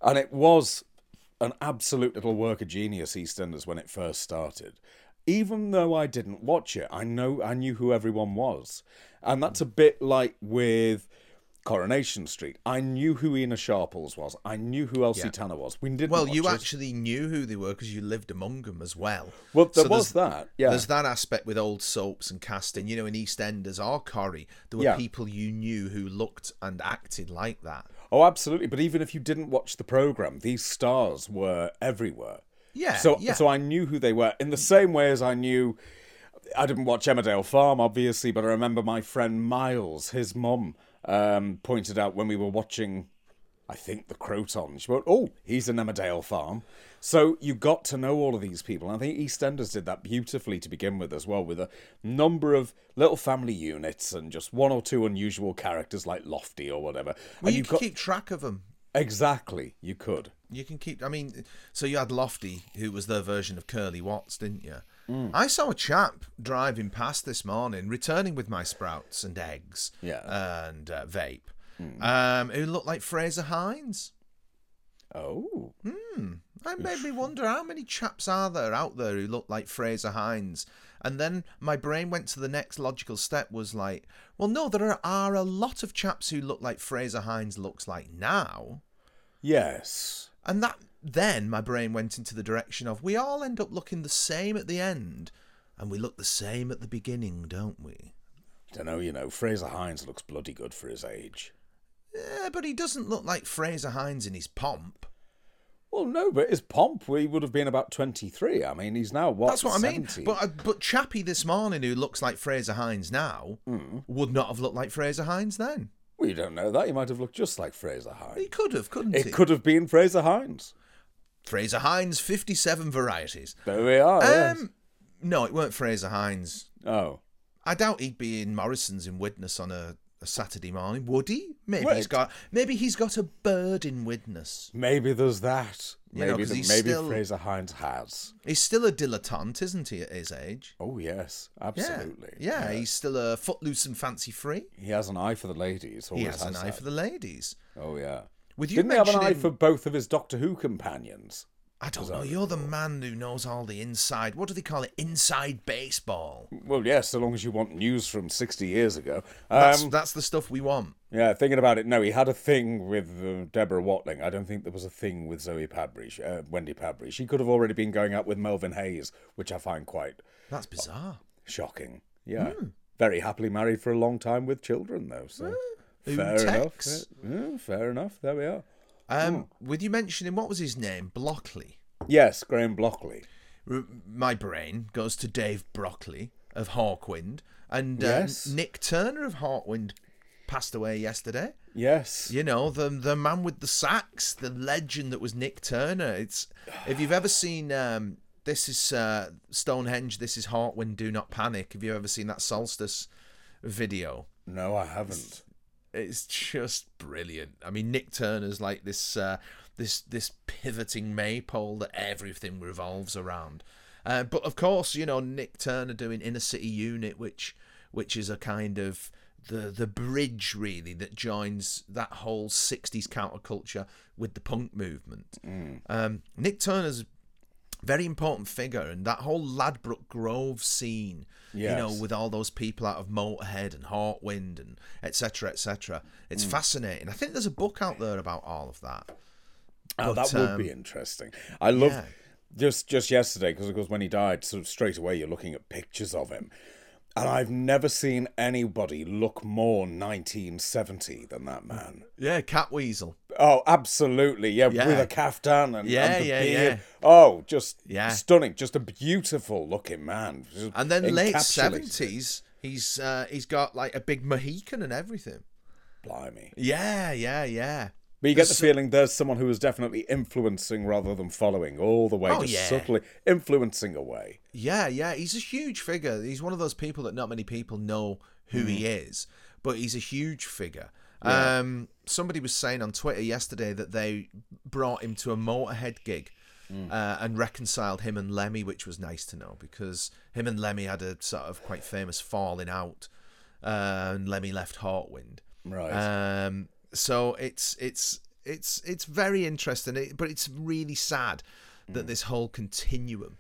And it was an absolute little work of genius, EastEnders, when it first started. Even though I didn't watch it, I know I knew who everyone was, and that's a bit like with Coronation Street. I knew who Ena Sharples was. I knew who Elsie Yeah. Tanner was. We didn't. Well, you it. actually knew who they were because you lived among them as well. Well, there So was that. Yeah. There's that aspect with old soaps and casting. You know, in EastEnders or Corrie, there were Yeah. people you knew who looked and acted like that. Oh, absolutely. But even if you didn't watch the program, these stars were everywhere. Yeah, So, yeah. so I knew who they were in the same way as I knew. I didn't watch Emmerdale Farm, obviously, but I remember my friend Miles, his mum, um, pointed out when we were watching, I think, The Croton. She went, "Oh, he's in Emmerdale Farm." So you got to know all of these people. And I think EastEnders did that beautifully to begin with as well, with a number of little family units and just one or two unusual characters like Lofty or whatever. Well, and you you got keep track of them. exactly you could. You can keep. I mean, so you had Lofty, who was their version of Curly Watts, didn't you? Mm. I saw a chap driving past this morning, returning with my sprouts and eggs, Yeah. and uh, vape, Mm. um, who looked like Frazer Hines. Oh, That made me wonder how many chaps are there out there who look like Frazer Hines. And then my brain went to the next logical step was like, well, no, there are, are a lot of chaps who look like Frazer Hines looks like now. yes. And that then my brain went into the direction of we all end up looking the same at the end, and we look the same at the beginning, don't we? Don't know, you know, Frazer Hines looks bloody good for his age. Yeah, but he doesn't look like Frazer Hines in his pomp. Well, no, but his pomp, he would have been about 23. I mean, he's now, what, That's what I mean. 70? But uh, but Chappie this morning, who looks like Frazer Hines now, would not have looked like Frazer Hines then. We don't know that. He might have looked just like Frazer Hines. He could have, couldn't he? It could have been Frazer Hines. Frazer Hines, fifty-seven varieties. There we are, yes. Um, no, it weren't Frazer Hines. Oh. I doubt he'd be in Morrison's in Widnes on a, a Saturday morning, would he? Maybe he's got maybe he's got a bird in Widnes. Maybe there's that. You know, the- maybe still- Frazer Hines has. He's still a dilettante, isn't he, at his age? Oh, yes, Yeah. absolutely. Yeah, he's still a footloose and fancy free. He has an eye for the ladies. He always has an eye had. for the ladies. Oh, yeah. With you Didn't he have an eye for both of his Doctor Who companions? I don't know. You're the man who knows all the inside. What do they call it? Inside baseball. Well, yes, so long as you want news from 60 years ago. That's Um, that's the stuff we want. Yeah, thinking about it, no, he had a thing with uh, Deborah Watling. I don't think there was a thing with Zoe sh- uh, Wendy Padbury. She could have already been going out with Melvin Hayes, which I find quite That's bizarre. shocking. Yeah, Hmm. very happily married for a long time with children, though. So Who fair enough. Yeah, fair enough. There we are. Um, with you mentioning what was his name, Blockey. Yes, Graham Blockey. R- my brain goes to Dave Brockley of Hawkwind, and um, Yes. Nik Turner of Hawkwind passed away yesterday. Yes. You know the the man with the sax, the legend that was Nik Turner. It's if you've ever seen um, this is uh, Stonehenge, this is Hawkwind, Do Not Panic. Have you ever seen that Solstice video? No, I haven't. It's just brilliant. I mean, Nik Turner's like this uh, this this pivoting maypole that everything revolves around. Uh, but of course, you know Nik Turner doing Inner City Unit, which which is a kind of the the bridge really that joins that whole '60s counterculture with the punk movement. Um, Nik Turner's very important figure, and that whole Ladbroke Grove scene, you know, with all those people out of Motorhead and Hawkwind and etc. etc. It's fascinating. I think there's a book out there about all of that. Oh, But, that would um, be interesting. I love yeah. just just yesterday because of course when he died, sort of straight away you're looking at pictures of him, and I've never seen anybody look more 1970 than that man. Yeah, Catweazle. Oh, absolutely, yeah, Yeah. with a caftan and, Yeah, and the yeah, beard. yeah. Oh, just Yeah. stunning, just a beautiful looking man. Just And then late seventies, he's uh, he's got like a big Mohican and everything. Blimey. Yeah, yeah, yeah. But you get the feeling there's someone who is definitely influencing rather than following all the way, Oh, just yeah. subtly influencing away. Yeah, yeah, he's a huge figure. He's one of those people that not many people know who he is, but he's a huge figure. Um, somebody was saying on Twitter yesterday that they brought him to a Motorhead gig uh, and reconciled him and Lemmy, which was nice to know because him and Lemmy had a sort of quite famous falling out, uh, and Lemmy left Hawkwind. Right. Um, so it's it's it's it's very interesting, it, but it's really sad that this whole continuum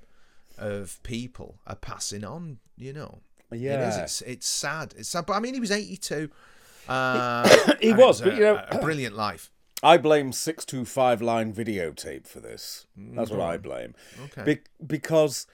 of people are passing on. You know, it is. Yeah. It's it's sad. It's sad. But I mean, he was eighty two. Uh, He was, but, you know- a brilliant life. I blame 625 line videotape for this. That's what I blame. Okay. Be- because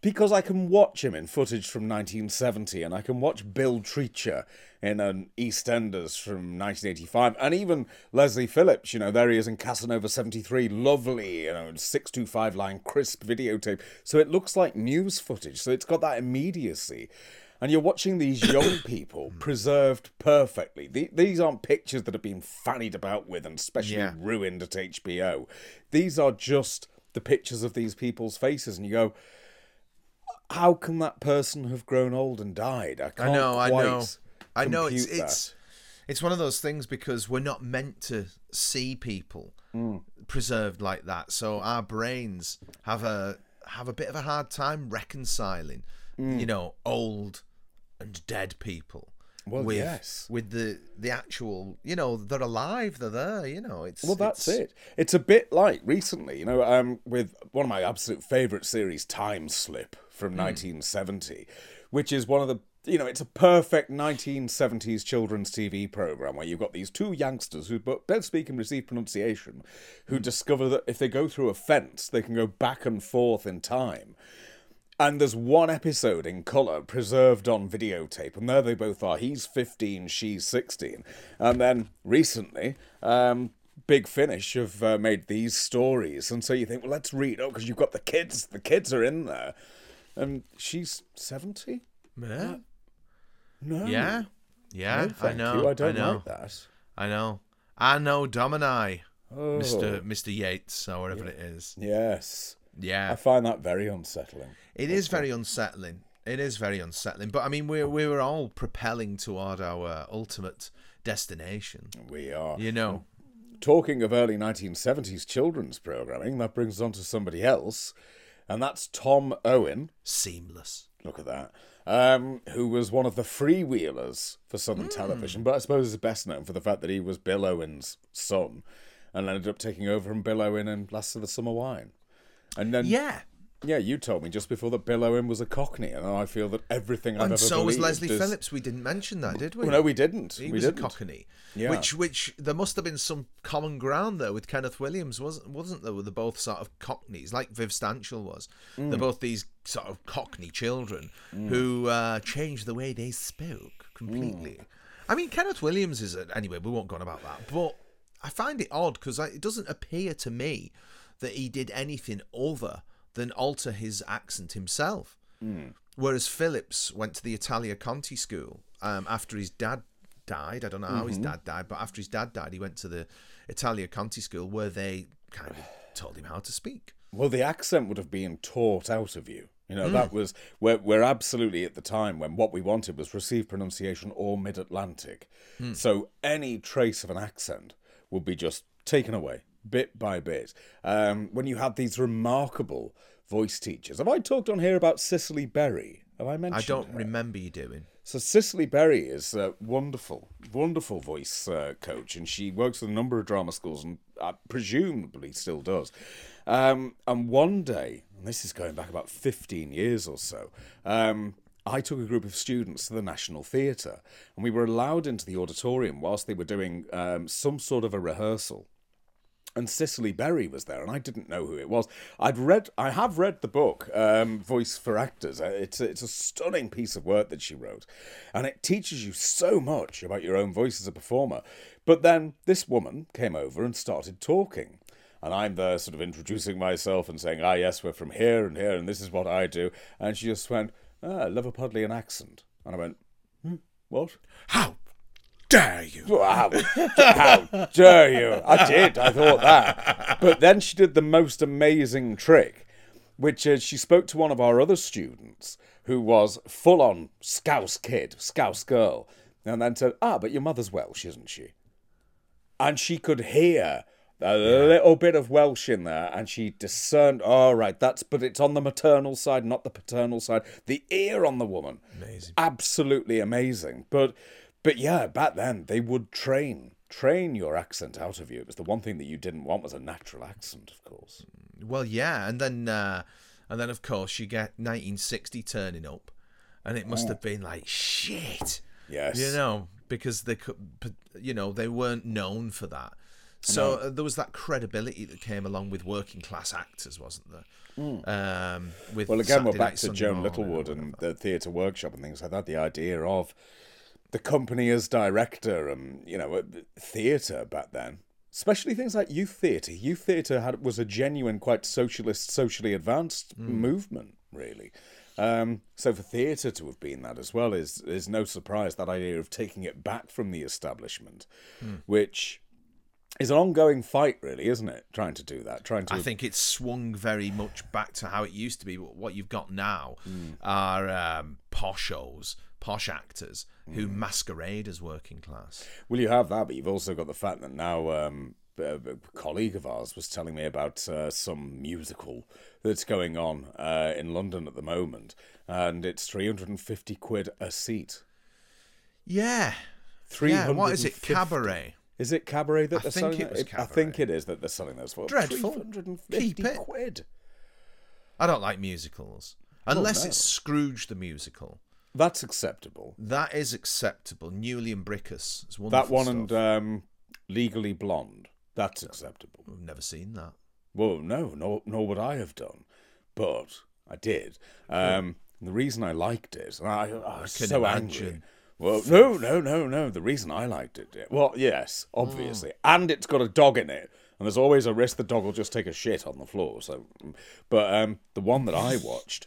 because I can watch him in footage from 1970 and I can watch Bill Treacher in an EastEnders from 1985 and even Leslie Phillips, you know, there he is in Casanova 73, lovely, you know, 625 line crisp videotape. So it looks like news footage. So it's got that immediacy. And you're watching these young people preserved perfectly. The- These aren't pictures that have been fannied about with and specially Yeah. ruined at HBO. These are just the pictures of these people's faces, and you go, "How can that person have grown old and died?" I can't I know, I know, I know. It's that. it's it's one of those things because we're not meant to see people Hmm. preserved like that, so our brains have a have a bit of a hard time reconciling, Hmm. you know, old and dead people. Well, with, yes. with the the actual, you know, they're alive, they're there, you know. It's Well, that's it's- it. It's a bit like recently, you know, um, with one of my absolute favourite series, Timeslip from 1970, which is one of the, you know, it's a perfect 1970s children's TV program where you've got these two youngsters who both speak and receive pronunciation, who discover that if they go through a fence, they can go back and forth in time. And there's one episode in colour preserved on videotape, and there they both are. He's 15, she's 16. And then recently, um, Big Finish have uh, made these stories. And so you think, well, let's read. Oh, because you've got the kids. The kids are in there. And she's 70? Yeah, No. yeah, yeah. No, I know. you. I don't know. like that. I know. I know Domini, Oh. Mr. Mr. Yates, or whatever it is. Yes. Yeah. I find that very unsettling. It is very unsettling. It is very unsettling. But I mean, we're we were all propelling toward our uh, ultimate destination. We are. You know, Talking of early 1970s children's programming, that brings us on to somebody else, and that's Tom Owen. seamless. Look at that. Um, who was one of the freewheelers for Southern Television, but I suppose is best known for the fact that he was Bill Owen's son and ended up taking over from Bill Owen in Last of the Summer Wine. And then, yeah. Yeah. you told me just before that Bill Owen was a Cockney, and I feel that everything I've And ever so was Leslie is- Phillips. We didn't mention that, did we? Well, no, we didn't. He we was didn't. a Cockney. Yeah. Which which there must have been some common ground there with Kenneth Williams, wasn't wasn't there? They're both sort of Cockneys, like Viv Stanshall was. Mm. They're both these sort of Cockney children who uh, changed the way they spoke completely. Mm. I mean, Kenneth Williams is a, anyway. We won't go on about that, but I find it odd because it doesn't appear to me that he did anything other than alter his accent himself. Hmm. Whereas Phillips went to the Italia Conti school um, after his dad died. I don't know how his mm-hmm. dad died, but after his dad died, he went to the Italia Conti school where they kind of told him how to speak. Well, the accent would have been taught out of you. You know, that hmm. was we're we're absolutely at the time when what we wanted was received pronunciation or mid Atlantic. Hmm. So any trace of an accent would be just taken away bit by bit. Um, when you had these remarkable voice teachers. Have I talked on here about Cicely Berry? Have I mentioned I don't her? remember you doing. So Cicely Berry is a wonderful, wonderful voice uh, coach, and she works with a number of drama schools, and uh, presumably still does. Um, and one day, and this is going back about fifteen years or so, um, I took a group of students to the National Theatre, and we were allowed into the auditorium whilst they were doing um, some sort of a rehearsal and Cicely Berry was there, and I didn't know who it was. I'd read, I have read the book, um, Voice for Actors. Uh, It's a, it's a stunning piece of work that she wrote, and it teaches you so much about your own voice as a performer. But then this woman came over and started talking. And I'm there sort of introducing myself and saying, ah, yes, we're from here and here, and this is what I do. And she just went, ah, Liverpudlian accent. And I went, hmm, what? How dare you? Wow, how dare you? I did, I thought that. But then she did the most amazing trick, which is she spoke to one of our other students who was full on Scouse kid, Scouse girl, and then said, Ah, but your mother's Welsh, isn't she? And she could hear a little bit of Welsh in there, and she discerned, all right, that's, but it's on the maternal side, not the paternal side. The ear on the woman. Amazing. Absolutely amazing. But, but yeah, back then they would train, train your accent out of you. It was the one thing that you didn't want was a natural accent, of course. Well, yeah, and then uh, and then of course you get 1960 turning up, and it must have been like shit. Yes. You know, because they could, you know, they weren't known for that. So uh, there was that credibility that came along with working class actors, wasn't there? Um, with Hmm. Well, again, we're back to Sunday Joan Littlewood and the theatre workshop and things like that. The idea of the company as director and you know theatre back then, especially things like youth theatre. Youth theatre had was a genuine, quite socialist, socially advanced Hmm. movement, really. Um, so for theatre to have been that as well is is no surprise. That idea of taking it back from the establishment, Hmm. which is an ongoing fight, really, isn't it? Trying to do that, trying to I think it's swung very much back to how it used to be. But what you've got now Hmm. are um, poshos, posh actors who Hmm. masquerade as working class. Well, you have that, but you've also got the fact that now um, a colleague of ours was telling me about uh, some musical that's going on uh, in London at the moment, and it's 350 quid a seat. Yeah. 350. Yeah, what is it? Cabaret. Is it cabaret that I they're think selling? it I think it is that they're selling those for. Dreadful. 350 Keep it. quid. I don't like musicals. Unless no. it's Scrooge the musical. That's acceptable. That is acceptable. Newley and Bricusse. It's That one stuff. and um, Legally Blonde. That's acceptable. I've never seen that. Well, no, nor, nor would I have done, but I did. Um, the reason I liked it, and I, I was can so imagine. angry. Well, no, no, no, no. The reason I liked it, yeah, well, yes, obviously, and it's got a dog in it, and there's always a risk the dog will just take a shit on the floor. So, but um, the one that I watched,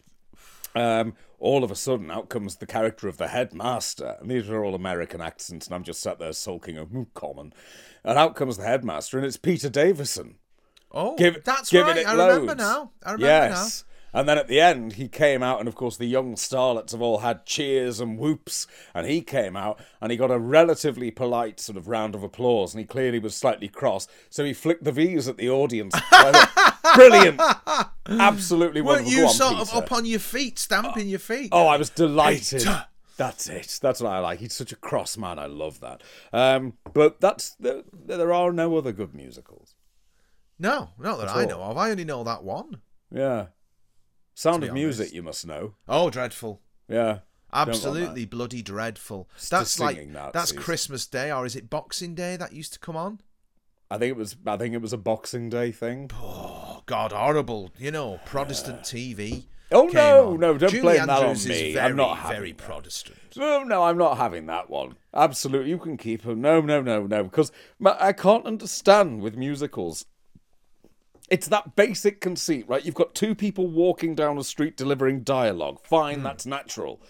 um, all of a sudden, out comes the character of the headmaster, and these are all American accents, and I'm just sat there sulking, "Mm, common, and out comes the headmaster, and it's Peter Davison. Oh, Give, that's right. It I remember loads. now. I remember yes. And then at the end, he came out, and of course, the young starlets have all had cheers and whoops. And he came out, and he got a relatively polite sort of round of applause, and he clearly was slightly cross. So he flicked the V's at the audience. Brilliant. Absolutely. Weren't wonderful. you Go on, sort of Peter. up on your feet, stamping your feet? Oh, I was delighted. Peter. That's it. That's what I like. He's such a cross man. I love that. Um, but that's there, there are no other good musicals. No, not that At I all. know of. I only know that one. Yeah. Sound of Music, you must know. Oh, dreadful. Yeah. Absolutely bloody dreadful. That's like that's. Christmas Day or is it Boxing Day that used to come on? I think it was. I think it was a Boxing Day thing. Oh God, horrible! You know, Protestant TV. Oh, no, on. no, don't Julie blame that on me. Very, I'm not having very that. Protestant. No, no, I'm not having that one. Absolutely, you can keep him. No, no, no, no, because I can't understand with musicals. It's that basic conceit, right? You've got two people walking down a street delivering dialogue. Fine, hmm. that's natural.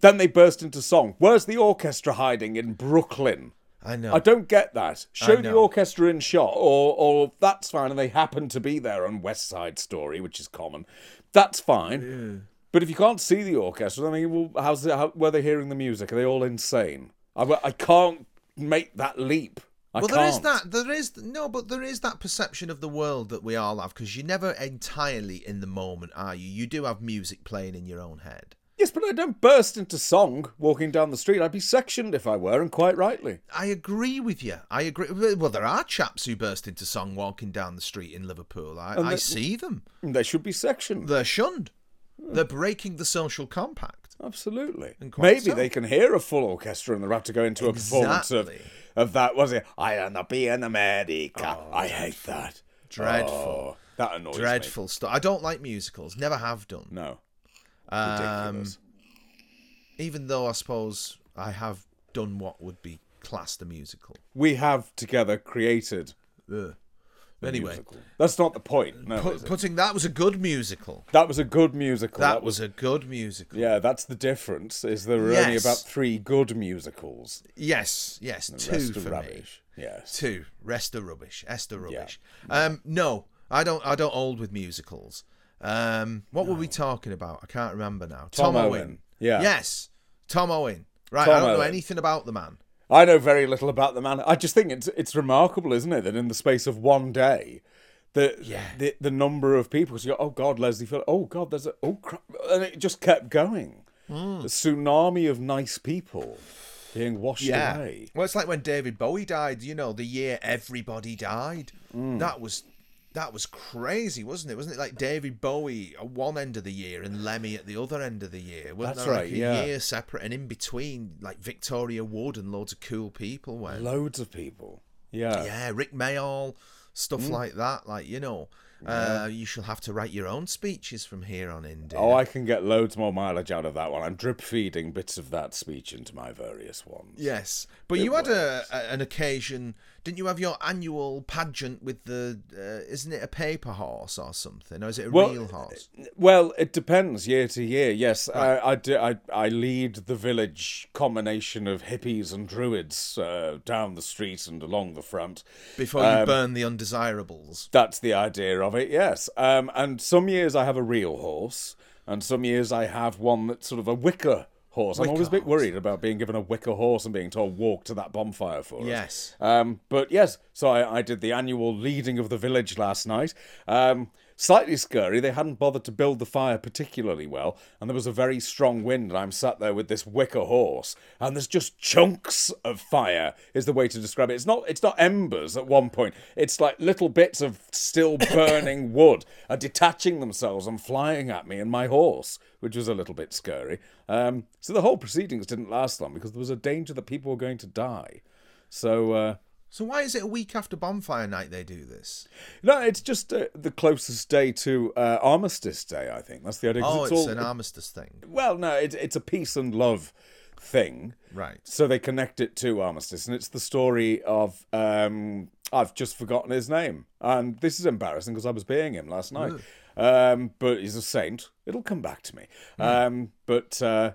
Then they burst into song. Where's the orchestra hiding in Brooklyn? I know. I don't get that. Show the orchestra in shot, or or that's fine, and they happen to be there on West Side Story, which is common. That's fine. But if you can't see the orchestra, then I mean, well, how's it, how, were they hearing the music? Are they all insane? I, I can't make that leap. I well, can't. there is that. There is no, but there is that perception of the world that we all have because you're never entirely in the moment, are you? You do have music playing in your own head. Yes, but I don't burst into song walking down the street. I'd be sectioned if I were, and quite rightly. I agree with you. I agree. Well, there are chaps who burst into song walking down the street in Liverpool. I, I see them. They should be sectioned. They're shunned. They're breaking the social compact. Absolutely. Maybe so. they can hear a full orchestra and they're about to go into a performance of, of that. Was it? I am not being America. I hate that. Dreadful. Oh, that annoys me. Dreadful stuff. I don't like musicals. Never have done. No. Um, Ridiculous. even though I suppose I have done what would be classed a musical. we have together created. Ugh. Anyway, musical. that's not the point. No, put, putting that was a good musical. that was a good musical. That, was a good musical. Yeah, that's the difference. Is there are only about three good musicals. Yes, yes, two rest for are me. Yes. Two. Rest of rubbish. Esther rubbish. Um, no, I don't. I don't hold with musicals. Um, what were we talking about? I can't remember now. Tom Tom, Owen. Owen. Yeah. Yes, Tom Owen. Right. Tom I don't know anything about the man. I know very little about the man. I just think it's it's remarkable, isn't it, that in the space of one day, the Yeah. the, the number of people. So you go, oh God, Leslie Phillips. Oh God, there's a oh crap, and it just kept going. A tsunami of nice people being washed away. Well, it's like when David Bowie died. You know, the year everybody died. Mm. That was That was crazy, wasn't it? Wasn't it like David Bowie at one end of the year and Lemmy at the other end of the year? Wasn't That's there right, like a yeah. year separate, and in between, like Victoria Wood and loads of cool people went. Loads of people. Yeah. Yeah, Rick Mayall, stuff Mm. like that. Like you know, uh, you shall have to write your own speeches from here on in. Dear. Oh, I can get loads more mileage out of that one. I'm drip feeding bits of that speech into my various ones. Yes, but you had a, a an occasion, didn't you? Have your annual pageant with the, uh, isn't it a paper horse or something, or is it a Well, real horse? Well, it depends year to year. Yes, I, I, do, I, I lead the village combination of hippies and druids uh, down the street and along the front. Before you um, burn the undesirables. That's the idea of it, yes. Um, and some years I have a real horse, and some years I have one that's sort of a wicker horse. I'm always a bit worried about being given a wicker horse and being told walk to that bonfire for us. Yes. Um, but yes, so I, I did the annual leading of the village last night. Um, slightly scary. They hadn't bothered to build the fire particularly well, and there was a very strong wind. And I'm sat there with this wicker horse, and there's just chunks of fire. Is the way to describe it. It's not. It's not embers at one point. It's like little bits of still burning wood are detaching themselves and flying at me and my horse, which was a little bit scary. Um, so the whole proceedings didn't last long because there was a danger that people were going to die. So. Uh, So why is it a week after bonfire night they do this? No, it's just uh, the closest day to uh, Armistice Day. I think that's the idea. Oh, it's, all, an armistice thing, well, no, it's it's a peace and love thing. right? So they connect it to Armistice, and it's the story of um, I've just forgotten his name, and this is embarrassing because I was being him last night. Um, but he's a saint. It'll come back to me. Um, but uh,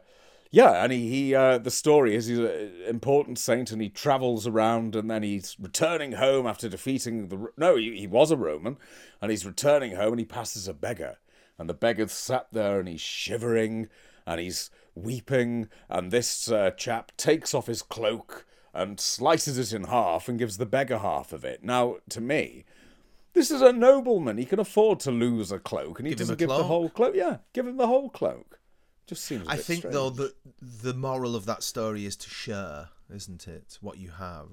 yeah, and he, he uh, the story is he's an important saint, and he travels around, and then he's returning home after defeating the no, he, he was a Roman, and he's returning home, and he passes a beggar, and the beggar's sat there, and he's shivering, and he's weeping, and this uh, chap takes off his cloak and slices it in half and gives the beggar half of it. Now, to me, this is a nobleman. He can afford to lose a cloak, and he Give doesn't give the whole cloak. Yeah, give him the whole cloak. Just seems. I I think though that the moral of that story is to share, isn't it? What you have.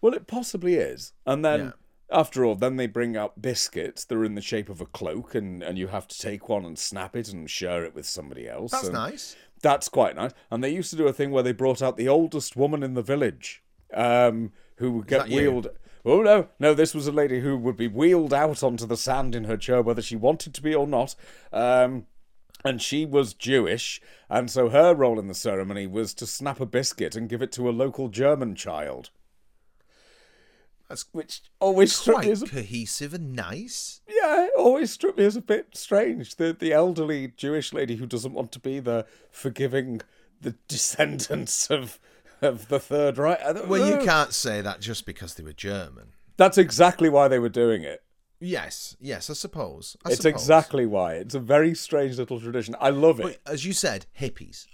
Well, it possibly is. And then, Yeah. after all, then they bring out biscuits. They're in the shape of a cloak, and, and you have to take one and snap it and share it with somebody else. That's and nice. That's quite nice. And they used to do a thing where they brought out the oldest woman in the village, um, who would get that you? wheeled. Oh no, no! This was a lady who would be wheeled out onto the sand in her chair, whether she wanted to be or not. Um, and she was Jewish, and so her role in the ceremony was to snap a biscuit and give it to a local German child. That's Which always struck me as a cohesive and nice. yeah, it always struck me as a bit strange. The the elderly Jewish lady who doesn't want to be the forgiving the descendants of of the Third Reich. Well, you can't say that just because they were German. That's exactly why they were doing it. Yes, yes, I suppose. I it's suppose. exactly why. It's a very strange little tradition. I love it. But as you said, hippies.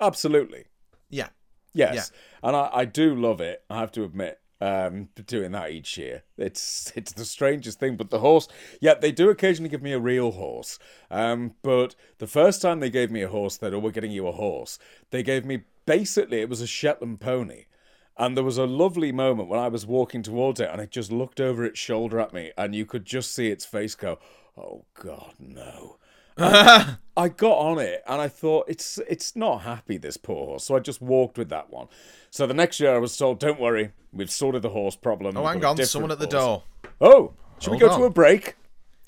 Absolutely. Yeah. Yes. And I, I do love it, I have to admit. Um, doing that each year, it's it's the strangest thing. But the horse, yeah, they do occasionally give me a real horse. Um, but the first time they gave me a horse, they said, "Oh, we're getting you a horse." They gave me basically it was a Shetland pony, and there was a lovely moment when I was walking towards it, and it just looked over its shoulder at me, and you could just see its face go, "Oh God, no." I got on it and I thought it's it's not happy this poor horse, so I just walked with that one. So the next year I was told, "Don't worry, we've sorted the horse problem." Oh, hang on, someone at the horse." door. Oh, should we Hold go to a break?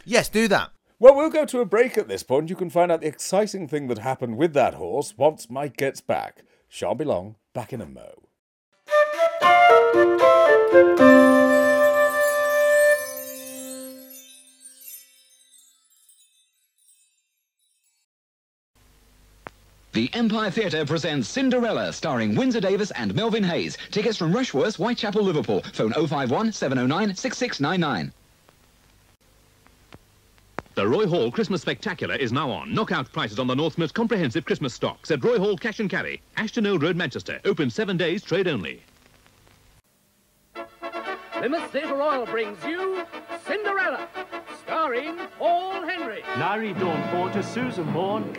Yes, do that. Well, we'll go to a break at this point. You can find out the exciting thing that happened with that horse once Mike gets back. Shan't be long. Back in a mo. The Empire Theatre presents Cinderella, starring Windsor Davies and Melvin Hayes. Tickets from Rushworth, Whitechapel, Liverpool. Phone 051 709 6699. The Roy Hall Christmas Spectacular is now on. Knockout prices on the North's most comprehensive Christmas stocks at Roy Hall Cash and Carry, Ashton Old Road, Manchester. Open seven days, trade only. Plymouth Theatre Royal brings you Cinderella, starring Paul Henry. Larry Dawnport to Susan Bourne,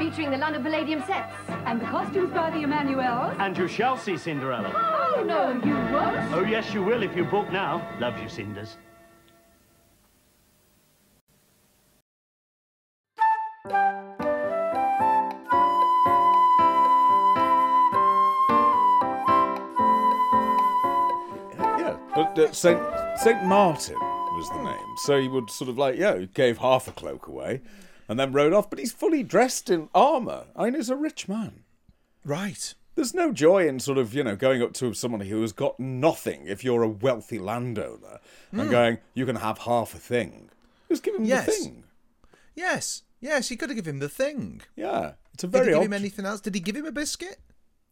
featuring the London Palladium sets and the costumes by the Emanuels. and you shall see Cinderella. Oh, no, you won't. Oh, yes, you will if you book now. Love you, Cinders. Saint Saint Martin was the name. So he would sort of like, yeah, he gave half a cloak away, and then rode off. But he's fully dressed in armor. I mean, he's a rich man. Right. There's no joy in sort of, you know, going up to someone who has got nothing if you're a wealthy landowner and hmm. going, you can have half a thing. Just give him Yes. the thing. Yes. Yes, he could have given him the thing. Yeah. It's a Did very he give odd. him anything else? Did he give him a biscuit?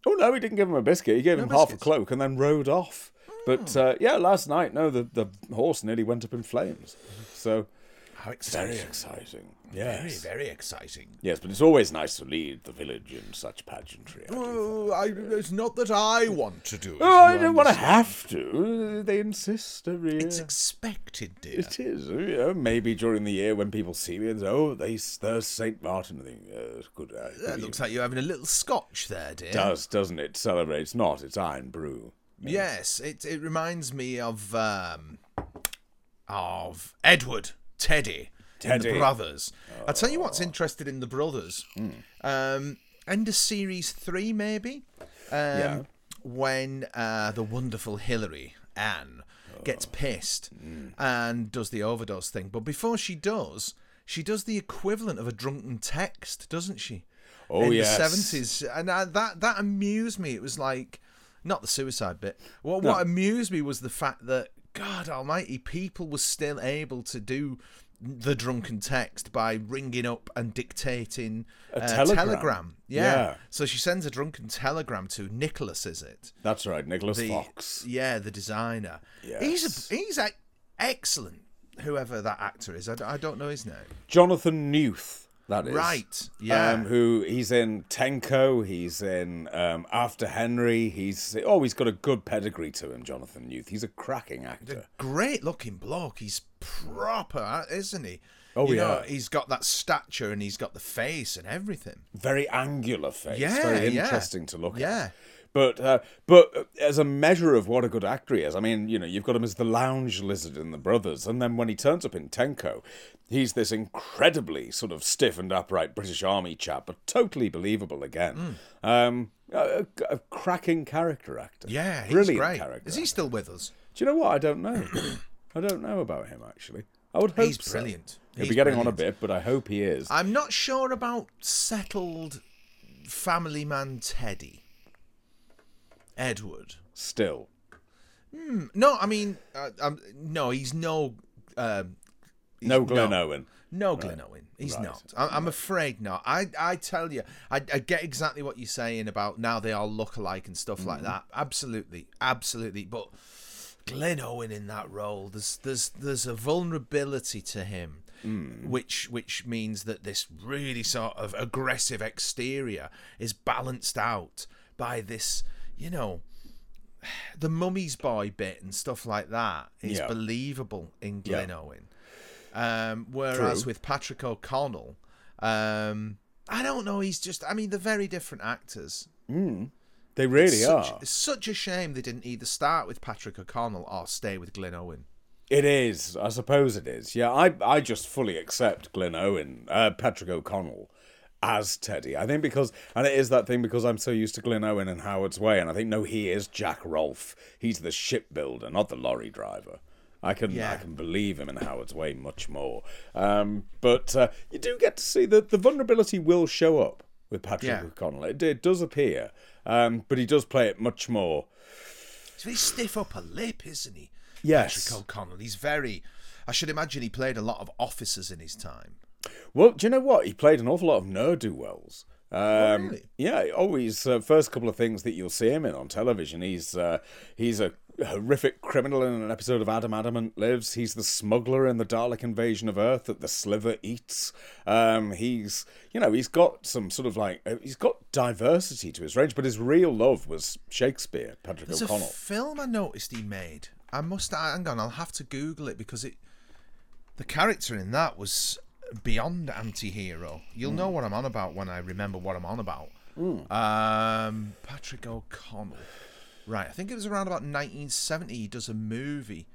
Oh, no, he didn't give him a biscuit. He gave No him half a cloak and then rode off. But uh, yeah, last night, no, the, the horse nearly went up in flames. So How very exciting. Yes. Very, very exciting. Yes, but it's always nice to lead the village in such pageantry. I Oh, I, it's not that I want to do it. Oh, I don't want to have to. They insist every year. It's expected, dear. It is. You know, maybe during the year when people see me and say, "Oh, they there's Saint Martin," I think, uh, good. Uh, That looks like you're having a little scotch there, dear. does, doesn't it? Celebrates not. It's Irn-Bru. Yes, it it reminds me of um of Edward, Teddy, in Teddy. the brothers. I'll tell you what's interested in the brothers. Hmm. Um end of series three maybe. Um Yeah. when uh the wonderful Hilary, Anne, gets Oh. pissed Hmm. and does the overdose thing. But before she does, she does the equivalent of a drunken text, doesn't she? Oh, in yes. the seventies, and I, that that amused me. It was like not the suicide bit. What No. what amused me was the fact that God Almighty, people were still able to do the drunken text by ringing up and dictating A uh, telegram. Yeah. Yeah. So she sends a drunken telegram to Nicholas. Is it? That's right, Nicholas the Fox. yeah the designer. Yes. He's a, he's a, excellent. Whoever that actor is, I, I don't know his name. Jonathan Newth. That is Right, yeah. Um, who he's in Tenko. He's in um, After Henry. He's oh, he's got a good pedigree to him. Jonathan Newth. He's a cracking actor. great looking bloke. He's proper, isn't he? Oh, you know, yeah. he's got that stature and he's got the face and everything. Very angular face. Yeah, very yeah. interesting to look at. Yeah. But uh, but uh, as a measure of what a good actor he is, I mean, you know, you've got him as the lounge lizard in The Brothers, and then when he turns up in Tenko, he's this incredibly sort of stiff and upright British Army chap, but totally believable again. Um, a, a- cracking character actor. Yeah, he's brilliant great. character. Is he still with us? Do you know what? I don't know. I don't know about him actually. I would hope He's so. brilliant. He'll He's be getting on a bit, but I hope he is. I'm not sure about settled family man Teddy. Edward. Still, No, I mean, uh, um, no, he's no. Um, he's no Glyn Owen. No, Glyn Owen. He's Right. not. I, I'm afraid not. I, I tell you, I, I get exactly what you're saying about now they all look alike and stuff Mm-hmm. like that. Absolutely, absolutely. But Glyn Owen in that role, there's there's there's a vulnerability to him, Mm. which which means that this really sort of aggressive exterior is balanced out by this, you know, the mummy's boy bit and stuff like that is Yeah. believable in Yeah. Glyn Owen. Um, whereas True. with Patrick O'Connell, um, I don't know. He's just. I mean, they're very different actors. They really such, are. It's such a shame they didn't either start with Patrick O'Connell or stay with Glyn Owen. It is. I suppose it is. Yeah, I I just fully accept Glyn Owen, uh, Patrick O'Connell as Teddy. I think because, and it is that thing because I'm so used to Glyn Owen and Howard's Way, and I think no, he is Jack Rolfe. He's the shipbuilder, not the lorry driver. I can I can believe him in Howard's Way much more. Um, but uh, you do get to see that the vulnerability will show up with Patrick Yeah. O'Connell. It, it does appear, um, but he does play it much more. He's very stiff upper lip, isn't he? Yes. Patrick O'Connell. He's very. I should imagine he played a lot of officers in his time. Well, do you know what? He played an awful lot of ne'er do wells. Um, really? Yeah, always uh, first couple of things that you'll see him in on television. He's uh, he's a horrific criminal in an episode of Adam Adamant Lives. He's the smuggler in the Dalek invasion of Earth that the Slyther eats. Um, he's you know he's got some sort of like uh, he's got diversity to his range, but his real love was Shakespeare, Patrick There's O'Connell. a film I noticed he made. I must hang on. I'll have to Google it because it. The character in that was beyond anti-hero. You'll know what I'm on about when I remember what I'm on about. Um, Patrick O'Connell. Right, I think it was around about 1970. He does a movie,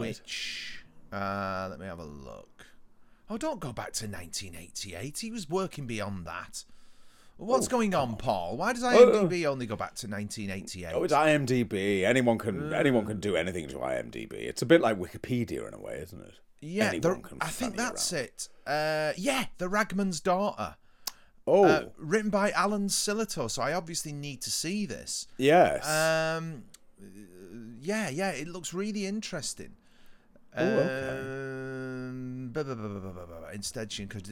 which uh, let me have a look. Oh, don't go back to 1988. He was working beyond that. What's going on, Paul? Why does IMDb only go back to 1988? Oh, it's IMDb. Anyone can anyone can do anything to IMDb. It's a bit like Wikipedia in a way, isn't it? yeah, the- I think that's around. it. Uh, yeah, The Ragman's Daughter. Oh, Uh, written by Alan Sillitoe, so I obviously need to see this. yes. Um, yeah, yeah, it looks really interesting. Oh, okay. Um. Instead, she could.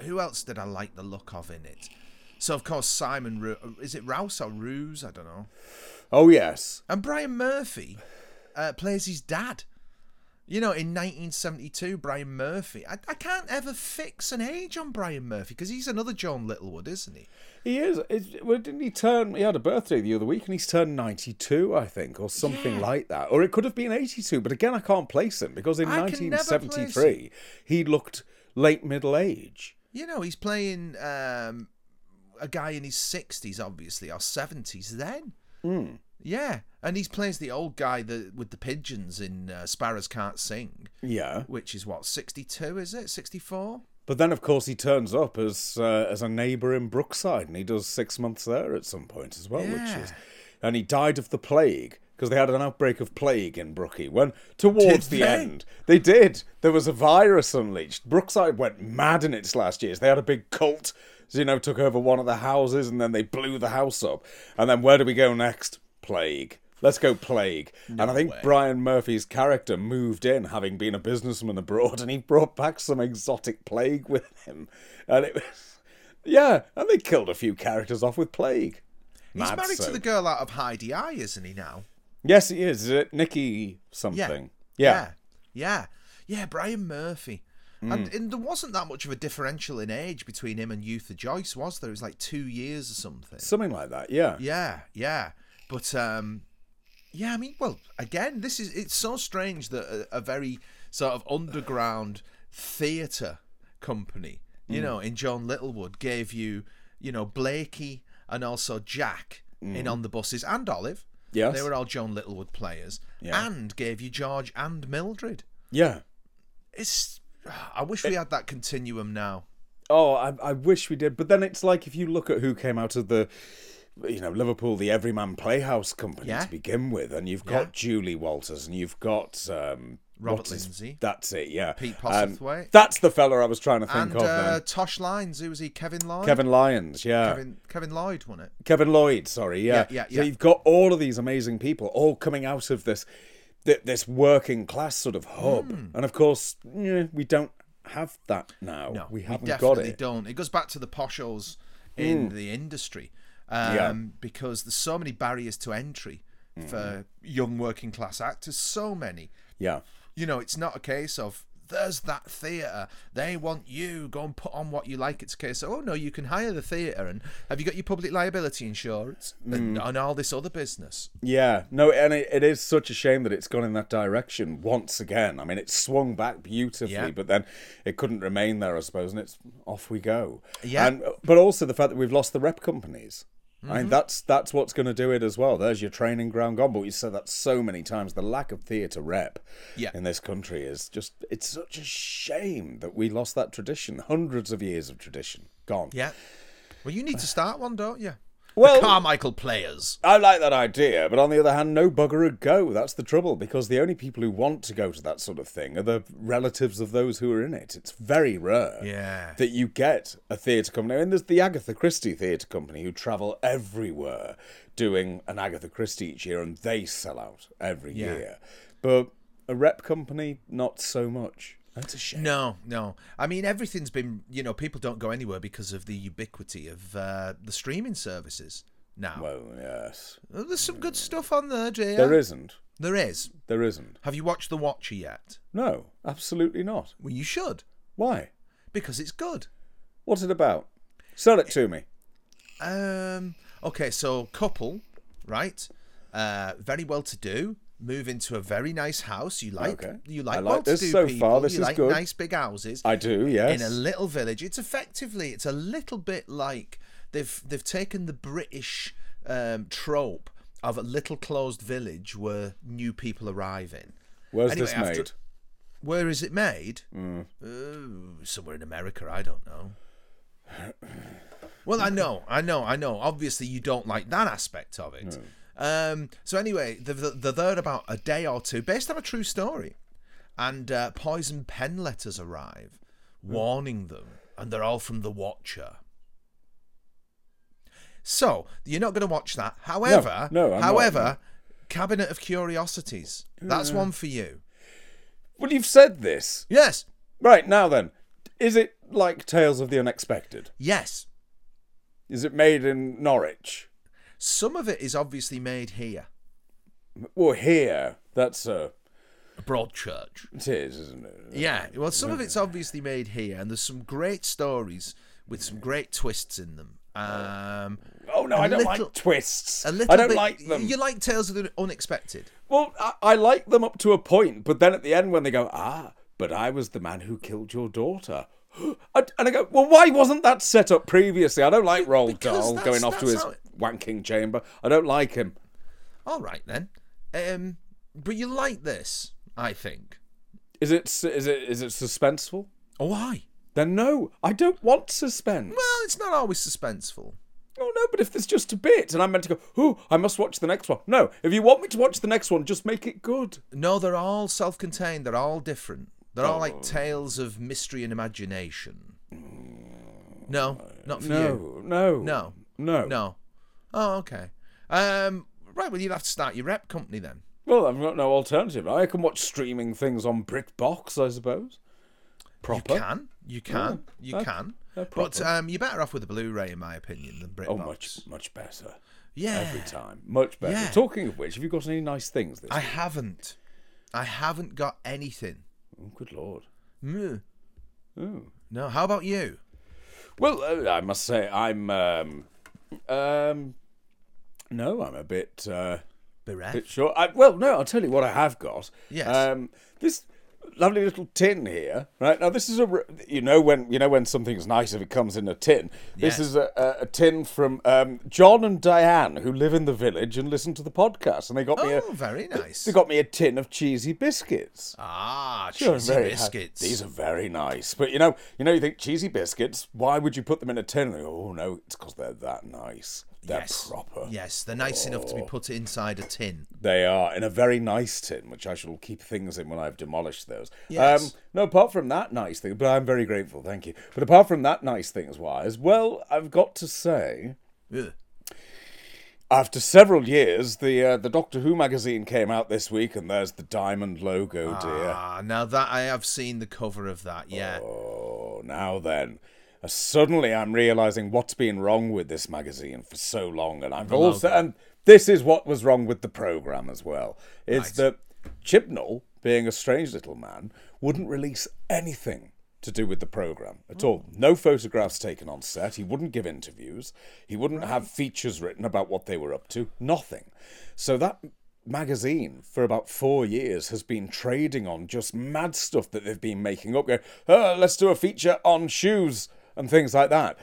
Who else did I like the look of in it? So of course Simon. Ru- Is it Rouse or Ruse? I don't know. oh, yes. And Brian Murphy uh, plays his dad. You know, in 1972, Brian Murphy. I, I can't ever fix an age on Brian Murphy because he's another Joan Littlewood, isn't he? He is. Well, didn't he turn? He had a birthday the other week, and he's turned ninety-two, I think, or something Yeah. like that. Or it could have been eighty-two. But again, I can't place him because in I can nineteen never place seventy-three he looked late middle age. You know, he's playing um, a guy in his 60s, obviously, or 70s then. Hmm. Yeah, and he plays the old guy that, with the pigeons in uh, Sparrows Can't Sing, Yeah. which is what, 62, is it? 64? But then, of course, he turns up as uh, as a neighbour in Brookside, and he does six months there at some point as well, which is. And he died of the plague because they had an outbreak of plague in Brookie. When towards Did the they? end, they did. There was a virus unleashed. Brookside went mad in its last years. They had a big cult, you know, took over one of the houses, and then they blew the house up. And then where do we go next? Plague. Let's go plague. and I think Brian Murphy's character moved in, having been a businessman abroad, and he brought back some exotic plague with him. And it was, yeah, and they killed a few characters off with plague. He's Mad married so. to the girl out of Hi-de-Hi, isn't he now? Yes, he is. Is it Nikki something? Yeah. Yeah. Yeah, yeah Brian Murphy. Hmm. And, and there wasn't that much of a differential in age between him and Yootha Joyce, was there? It was like two years or something. Something like that. Yeah. Yeah, yeah. But um yeah, I mean, well, again, this is it's so strange that a, a very sort of underground theatre company, Mm. you know, in Joan Littlewood gave you, you know, Blakey and also Jack in on the buses and Olive. Mm. Yes. They were all Joan Littlewood players. Yeah. And gave you George and Mildred. Yeah. It's I wish we had that continuum now. Oh, I, I wish we did. But then it's like if you look at who came out of the, you know, Liverpool, the Everyman Playhouse company Yeah. to begin with, and you've got Julie Walters, and you've got um, Robert Lindsay. That's it. Yeah. Pete Um, Postlethwaite. that's the fella I was trying to think And of. uh, then. Tosh Lines, who was he? Kevin Lyons. Kevin Lyons. Yeah. Kevin, Kevin Lloyd, wasn't it? Kevin Lloyd, sorry, yeah. Yeah, yeah, So yeah. you've got all of these amazing people all coming out of this th- this working class sort of hub. And of course, yeah, we don't have that now. No, we haven't definitely got it. Hmm. don't. It goes back to the poshos in the industry um, Yeah. because there's so many barriers to entry Hmm. for young working class actors. So many. Yeah. You know, it's not a case of there's that theatre. They want you. Go and put on what you like. It's a case of oh no, you can hire the theatre and have you got your public liability insurance and, Hmm. and all this other business. Yeah, no, and it, it is such a shame that it's gone in that direction once again. I mean, it swung back beautifully, Yeah. but then it couldn't remain there, I suppose, and it's off we go. Yeah. and, but also the fact that we've lost the rep companies. I Mm-hmm. mean, that's that's what's going to do it as well. There's your training ground gone. But you said that so many times. The lack of theatre rep Yeah. in this country is just, it's such a shame that we lost that tradition. Hundreds of years of tradition gone. Yeah. Well, you need to start one, don't you? Well- the Carmichael Players. I like that idea, but on the other hand, no bugger would go. That's the trouble, because the only people who want to go to that sort of thing are the relatives of those who are in it. It's very rare Yeah. that you get a theatre company. And there's the Agatha Christie Theatre Company who travel everywhere doing an Agatha Christie each year, and they sell out every Yeah. year. But a rep company, not so much. That's a shame. No, no. I mean, everything's been, you know, people don't go anywhere because of the ubiquity of uh, the streaming services now. Well, yes. There's some good stuff on there, Jay. There isn't. There is. There isn't. Have you watched The Watcher yet? No, absolutely not. Well, you should, Why? because it's good. What's it about? Sell it to me. Um. Okay, so couple, right? Uh, very well to do. Move into a very nice house. You like Okay. you I like, well-to-do this so people. far. This you is like good. nice big houses. I do, yes. in a little village. It's effectively it's a little bit like they've they've taken the British um, trope of a little closed village where new people arrive in. Where's Anyway, this after- made? Where is it made? Mm. Oh, somewhere in America. I don't know. Well, I know, I know, I know. Obviously, you don't like that aspect of it. Um, so anyway, the, the, the third about a day or two, based on a true story, and uh, poison pen letters arrive, warning them, and they're all from the Watcher. So you're not going to watch that. However, no, not, however. Cabinet of Curiosities. That's one for you. Well, you've said this. Yes, Right, now then. Is it like Tales of the Unexpected? yes. Is it made in Norwich? Some of it is obviously made here, Well, here. That's, a broad church. it is, isn't it? Yeah, well, some of it's obviously made here, and there's some great stories with some great twists in them. Um, Oh, no, I don't little- like twists. a little I don't bit, like them. You like Tales of the Unexpected? Well, I, I like them up to a point, but then at the end when they go, ah, but I was the man who killed your daughter. And I go, well, why wasn't that set up previously? I don't like Roald Because Dahl going off to his how it- wanking chamber. I don't like him. All right then. Um, but you like this, I think. Is it is it is it suspenseful? Oh, why? Then no, I don't want suspense. Well, it's not always suspenseful. oh no, but if there's just a bit and I'm meant to go, oh, I must watch the next one. No, if you want me to watch the next one, just make it good. No, they're all self-contained. They're all different. They're all Oh. like tales of mystery and imagination. No, not for No, you. no, No, no, no. Oh, okay. Um, right. Well, you'd have to start your rep company then. Well, I've got no alternative. I can watch streaming things on BritBox, I suppose. Proper. You can, you can, Oh, you can. But um, you're better off with a Blu-ray, in my opinion, than BritBox. Oh, much, much better. Yeah. Every time. Much better. Yeah. Talking of which, have you got any nice things this I week? haven't. I haven't got anything. Oh, good lord. Mm. Oh. No. How about you? Well, uh, I must say, I'm. Um, um, no, I'm a bit. Uh, Bereft. bit short. I, well, no, I'll tell you what I have got. Yes. Um, this lovely little tin here. Right now, this is a You know when you know when something's nice if it comes in a tin. This is a, a, a tin from um, John and Diane who live in the village and listen to the podcast, and they got me a. Oh, very nice. They got me a tin of cheesy biscuits. Ah, They're cheesy very ha- biscuits. These are very nice, but you know, you know, you think cheesy biscuits. Why would you put them in a tin? Go, oh no, it's because they're that nice. They're yes. proper. Yes, they're nice enough to be put inside a tin. They are in a very nice tin, which I shall keep things in when I've demolished those. Yes. Um, no, apart from that nice thing, but I'm very grateful, thank you. But apart from that nice things wise, well, I've got to say, Ugh. after several years, the uh, the Doctor Who magazine came out this week, and there's the diamond logo, dear. Ah, now that I have seen the cover of that, yeah. Oh, now then. Uh, suddenly I'm realizing what's been wrong with this magazine for so long, and I've also and this is what was wrong with the program as well. Is Right. that Chibnall, being a strange little man, wouldn't release anything to do with the program at all. No photographs taken on set. He wouldn't give interviews. He wouldn't have features written about what they were up to. Nothing. So that magazine for about four years has been trading on just mad stuff that they've been making up. Going, oh, let's do a feature on shoes and things like that.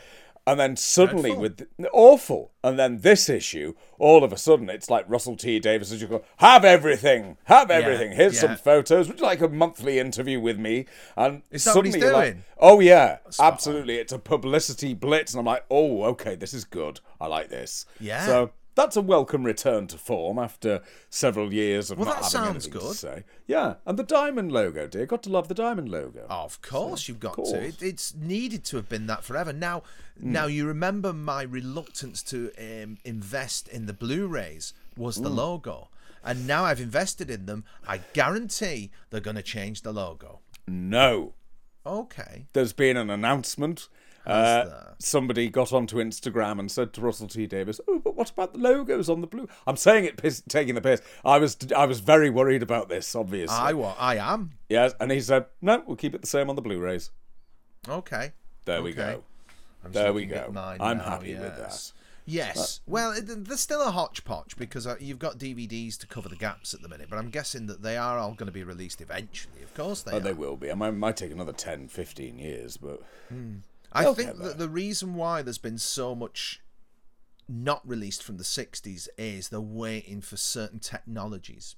And then suddenly, Dreadful. with awful, and then this issue, all of a sudden, it's like Russell T Davies as you go, have everything, have everything. Here's yeah. some photos. Would you like a monthly interview with me? And Is that what he's suddenly you're like, oh yeah, oh, absolutely. It's a publicity blitz, and I'm like, oh, okay, this is good. I like this. Yeah. So that's a welcome return to form after several years of Well, not that having sounds anything good. to say. Yeah, and the diamond logo, dear. Got to love the diamond logo. Of course, you've got to. It, it's needed to have been that forever. Now, Hmm. now you remember my reluctance to um, invest in the Blu-rays was Hmm. the logo, and now I've invested in them. I guarantee they're going to change the logo. No, Okay. there's been an announcement. Uh, somebody got onto Instagram and said to Russell T Davies, "Oh, but what about the logos on the blue?" I'm saying it, piss, taking the piss. I was, I was very worried about this, obviously. I wa- I am. Yes, and he said, "No, we'll keep it the same on the Blu-rays." Okay. There we Okay. go. I'm There we go. I'm now, happy with yes. that. Yes. Well, it, there's still a hodgepodge because uh, you've got DVDs to cover the gaps at the minute, but I'm guessing that they are all going to be released eventually. Of course they Oh, are. they will be. I might, might take another 10, 15 years, but I They'll think that the reason why there's been so much not released from the 60s is they're waiting for certain technologies.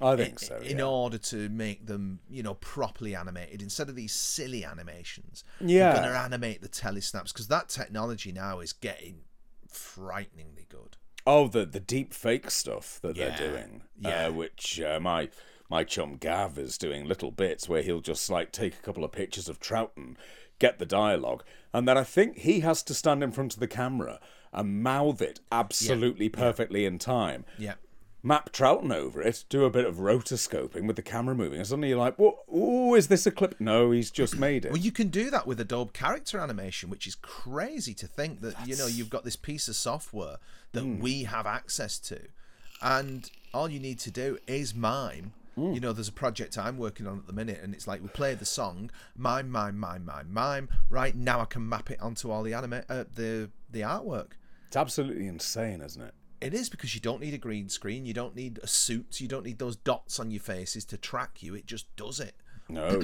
I think in, so, In order to make them, you know, properly animated instead of these silly animations. Yeah. They're going to animate the telesnaps because that technology now is getting frighteningly good. Oh, the the deep fake stuff that Yeah, they're doing, yeah. uh, which uh, my my chum Gav is doing little bits where he'll just like take a couple of pictures of Troughton, get the dialogue, and then I think he has to stand in front of the camera and mouth it absolutely perfectly in time. Yeah. Map Troughton over it, do a bit of rotoscoping with the camera moving, and suddenly you're like, "What? Ooh, is this a clip?" No, he's just made it. Well, you can do that with Adobe Character Animation, which is crazy to think that you know you've got this piece of software that Hmm. we have access to, and all you need to do is mime. Hmm. You know, there's a project I'm working on at the minute, and it's like we play the song, mime, mime, mime, mime, mime. Right now, I can map it onto all the anime, uh, the the artwork. It's absolutely insane, isn't it? It is because you don't need a green screen, you don't need a suit, you don't need those dots on your faces to track you. It just does it. No.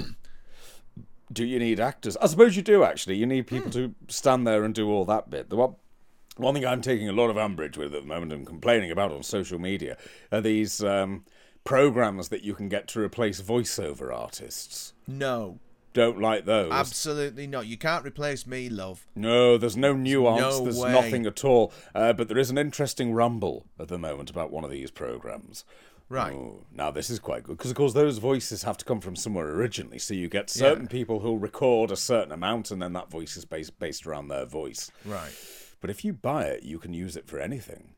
do you need actors? I suppose you do actually. You need people to stand there and do all that bit. The one, one thing I'm taking a lot of umbrage with at the moment and complaining about on social media are these um, programs that you can get to replace voiceover artists. No, Don't like those. absolutely not. You can't replace me, love. No, there's no nuance. No there's way. nothing at all. Uh, but there is an interesting rumble at the moment about one of these programs. Right. Oh, now this is quite good because, of course, those voices have to come from somewhere originally. So you get certain people who'll record a certain amount, and then that voice is based based around their voice. Right. But if you buy it, you can use it for anything.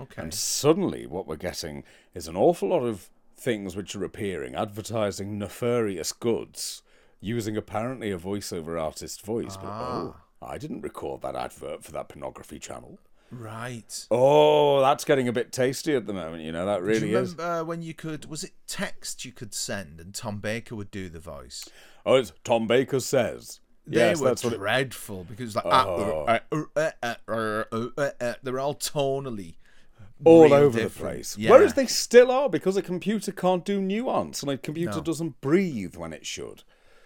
Okay. And suddenly, what we're getting is an awful lot of things which are appearing advertising nefarious goods using apparently a voiceover artist voice. Ah. But oh, I didn't record that advert for that pornography channel. Right. Oh, that's getting a bit tasty at the moment. You know that really do you remember is. When you could, was it text you could send, and Tom Baker would do the voice? Oh, it's Tom Baker says. They yes, were that's dreadful it... because like ah, oh. Uh uh uh, uh, uh, uh, they're all tonally all over the place. Yeah. Whereas they still are because a computer can't do nuance and a computer No. doesn't breathe when it should.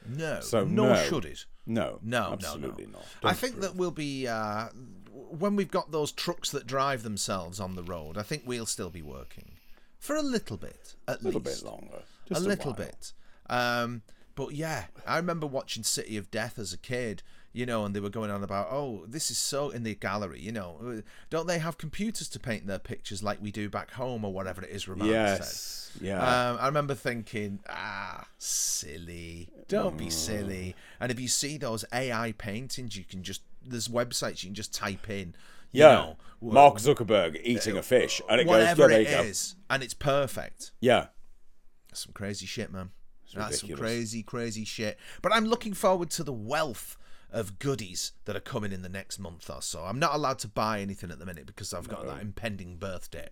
no, So nor no. should it. No, No, absolutely no, no. not. I Don't think breathe. that we'll be uh, when we've got those trucks that drive themselves on the road. I think we'll still be working for a little bit, at a little least bit longer, a just little while. bit. Um, but yeah, I remember watching City of Death as a kid, you know, and they were going on about, oh, this is so in the gallery, you know, uh, don't they have computers to paint their pictures like we do back home or whatever it is? Said. Yes, yeah. Um, I remember thinking, ah, silly. Don't be silly. And if you see those AI paintings, you can just there's websites you can just type in. You yeah, know, Mark Zuckerberg eating a fish, and it whatever goes. Yeah, it there you go. is, and it's perfect. Yeah, That's some crazy shit, man. That's some crazy, crazy shit. But I'm looking forward to the wealth of goodies that are coming in the next month or so. I'm not allowed to buy anything at the minute because I've got that impending birthday.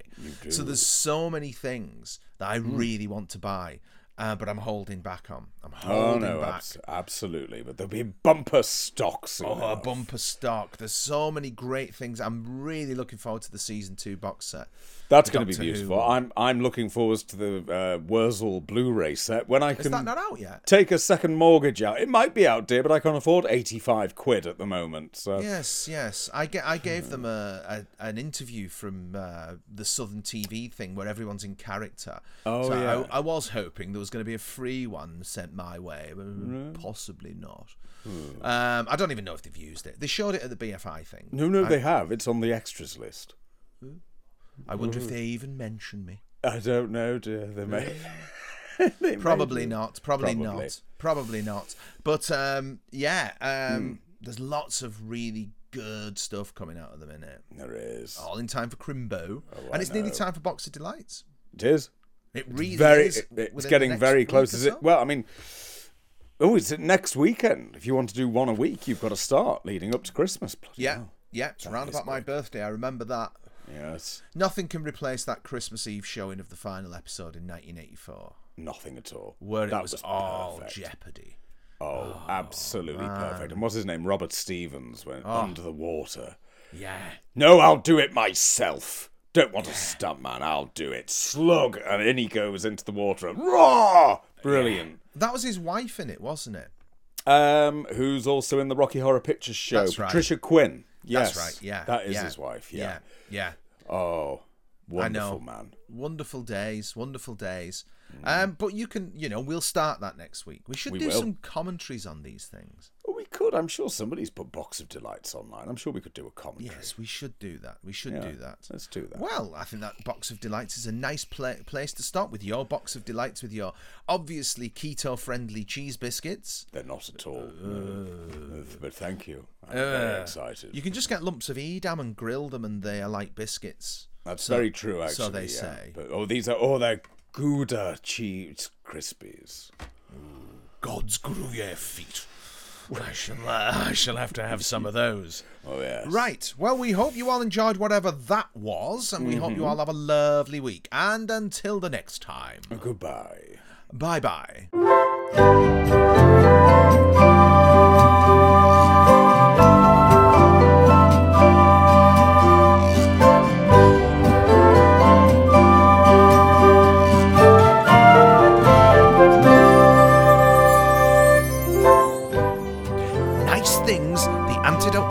So there's so many things that I Hmm. really want to buy, uh, but I'm holding back on. I'm Oh holding no, back. abs- absolutely. But there'll be bumper stocks. Oh, a bumper stock. There's so many great things. I'm really looking forward to the season two box set. That's going to be beautiful. Who. I'm I'm looking forward to the uh, Worzel Blu-ray set when I Is can that not out yet? take a second mortgage out. It might be out, dear, but I can't afford eighty-five quid at the moment. So Yes, yes. I get. I gave them a, a an interview from uh, the Southern TV thing where everyone's in character. Oh, so yeah. I, I was hoping there was going to be a free one sent my way, but possibly not. Hmm. Um, I don't even know if they've used it. They showed it at the BFI thing. no, no, they have. It's on the extras list. I wonder if they even mention me. I don't know, dear. They may. They Probably do. not. Probably, Probably. not. Probably not. But um, yeah, Hmm. um, there's lots of really good stuff coming out at the minute. There is. All in time for Crimbo, Oh, and it's nearly time for Box of Delights. It is. It really very. is. it- it's getting very close. Is it? so. Well, I mean. Oh, it's next weekend. If you want to do one a week, you've got to start leading up to Christmas. Bloody Yeah, hell. yeah. It's around is about my birthday. I remember that. Yes. Nothing can replace that Christmas Eve showing of the final episode in 1984, Nothing at all. where it That was, all perfect. Jeopardy. Oh, absolutely perfect. And what's his name? Robert Stephens went Oh. under the water. Yeah. No, I'll do it myself. Don't want a stuntman. I'll do it. Slug, and in he goes into the water. And raw, brilliant. That was his wife in it, wasn't it? Um, who's also in the Rocky Horror Picture Show? That's right. Patricia Quinn. Yes, That's right. Yeah. that is yeah, his wife. Yeah. Yeah. Oh, Wonderful man. Wonderful days, wonderful days. Um, but you can, you know, we'll start that next week. We should We do will. some commentaries on these things. Well, we could. I'm sure somebody's put Box of Delights online. I'm sure we could do a commentary. Yes, we should do that. We should Yeah, do that. Let's do that. Well, I think that box of delights is a nice pla- place to start with your box of delights with your obviously keto friendly cheese biscuits. They're not at all. no. But thank you. I'm very Uh, excited. You can just get lumps of Edam and grill them, and they are like biscuits. That's So- very true, actually. So they yeah. say. But, oh, these are oh, they're Gouda cheese crispies. God's Gruyere feet. I shall, uh, I shall have to have some of those. Oh yes. Right. Well, we hope you all enjoyed whatever that was, and we hope Mm-hmm. you all have a lovely week. And until the next time, Goodbye. bye bye.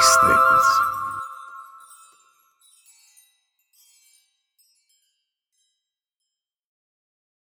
Nice things.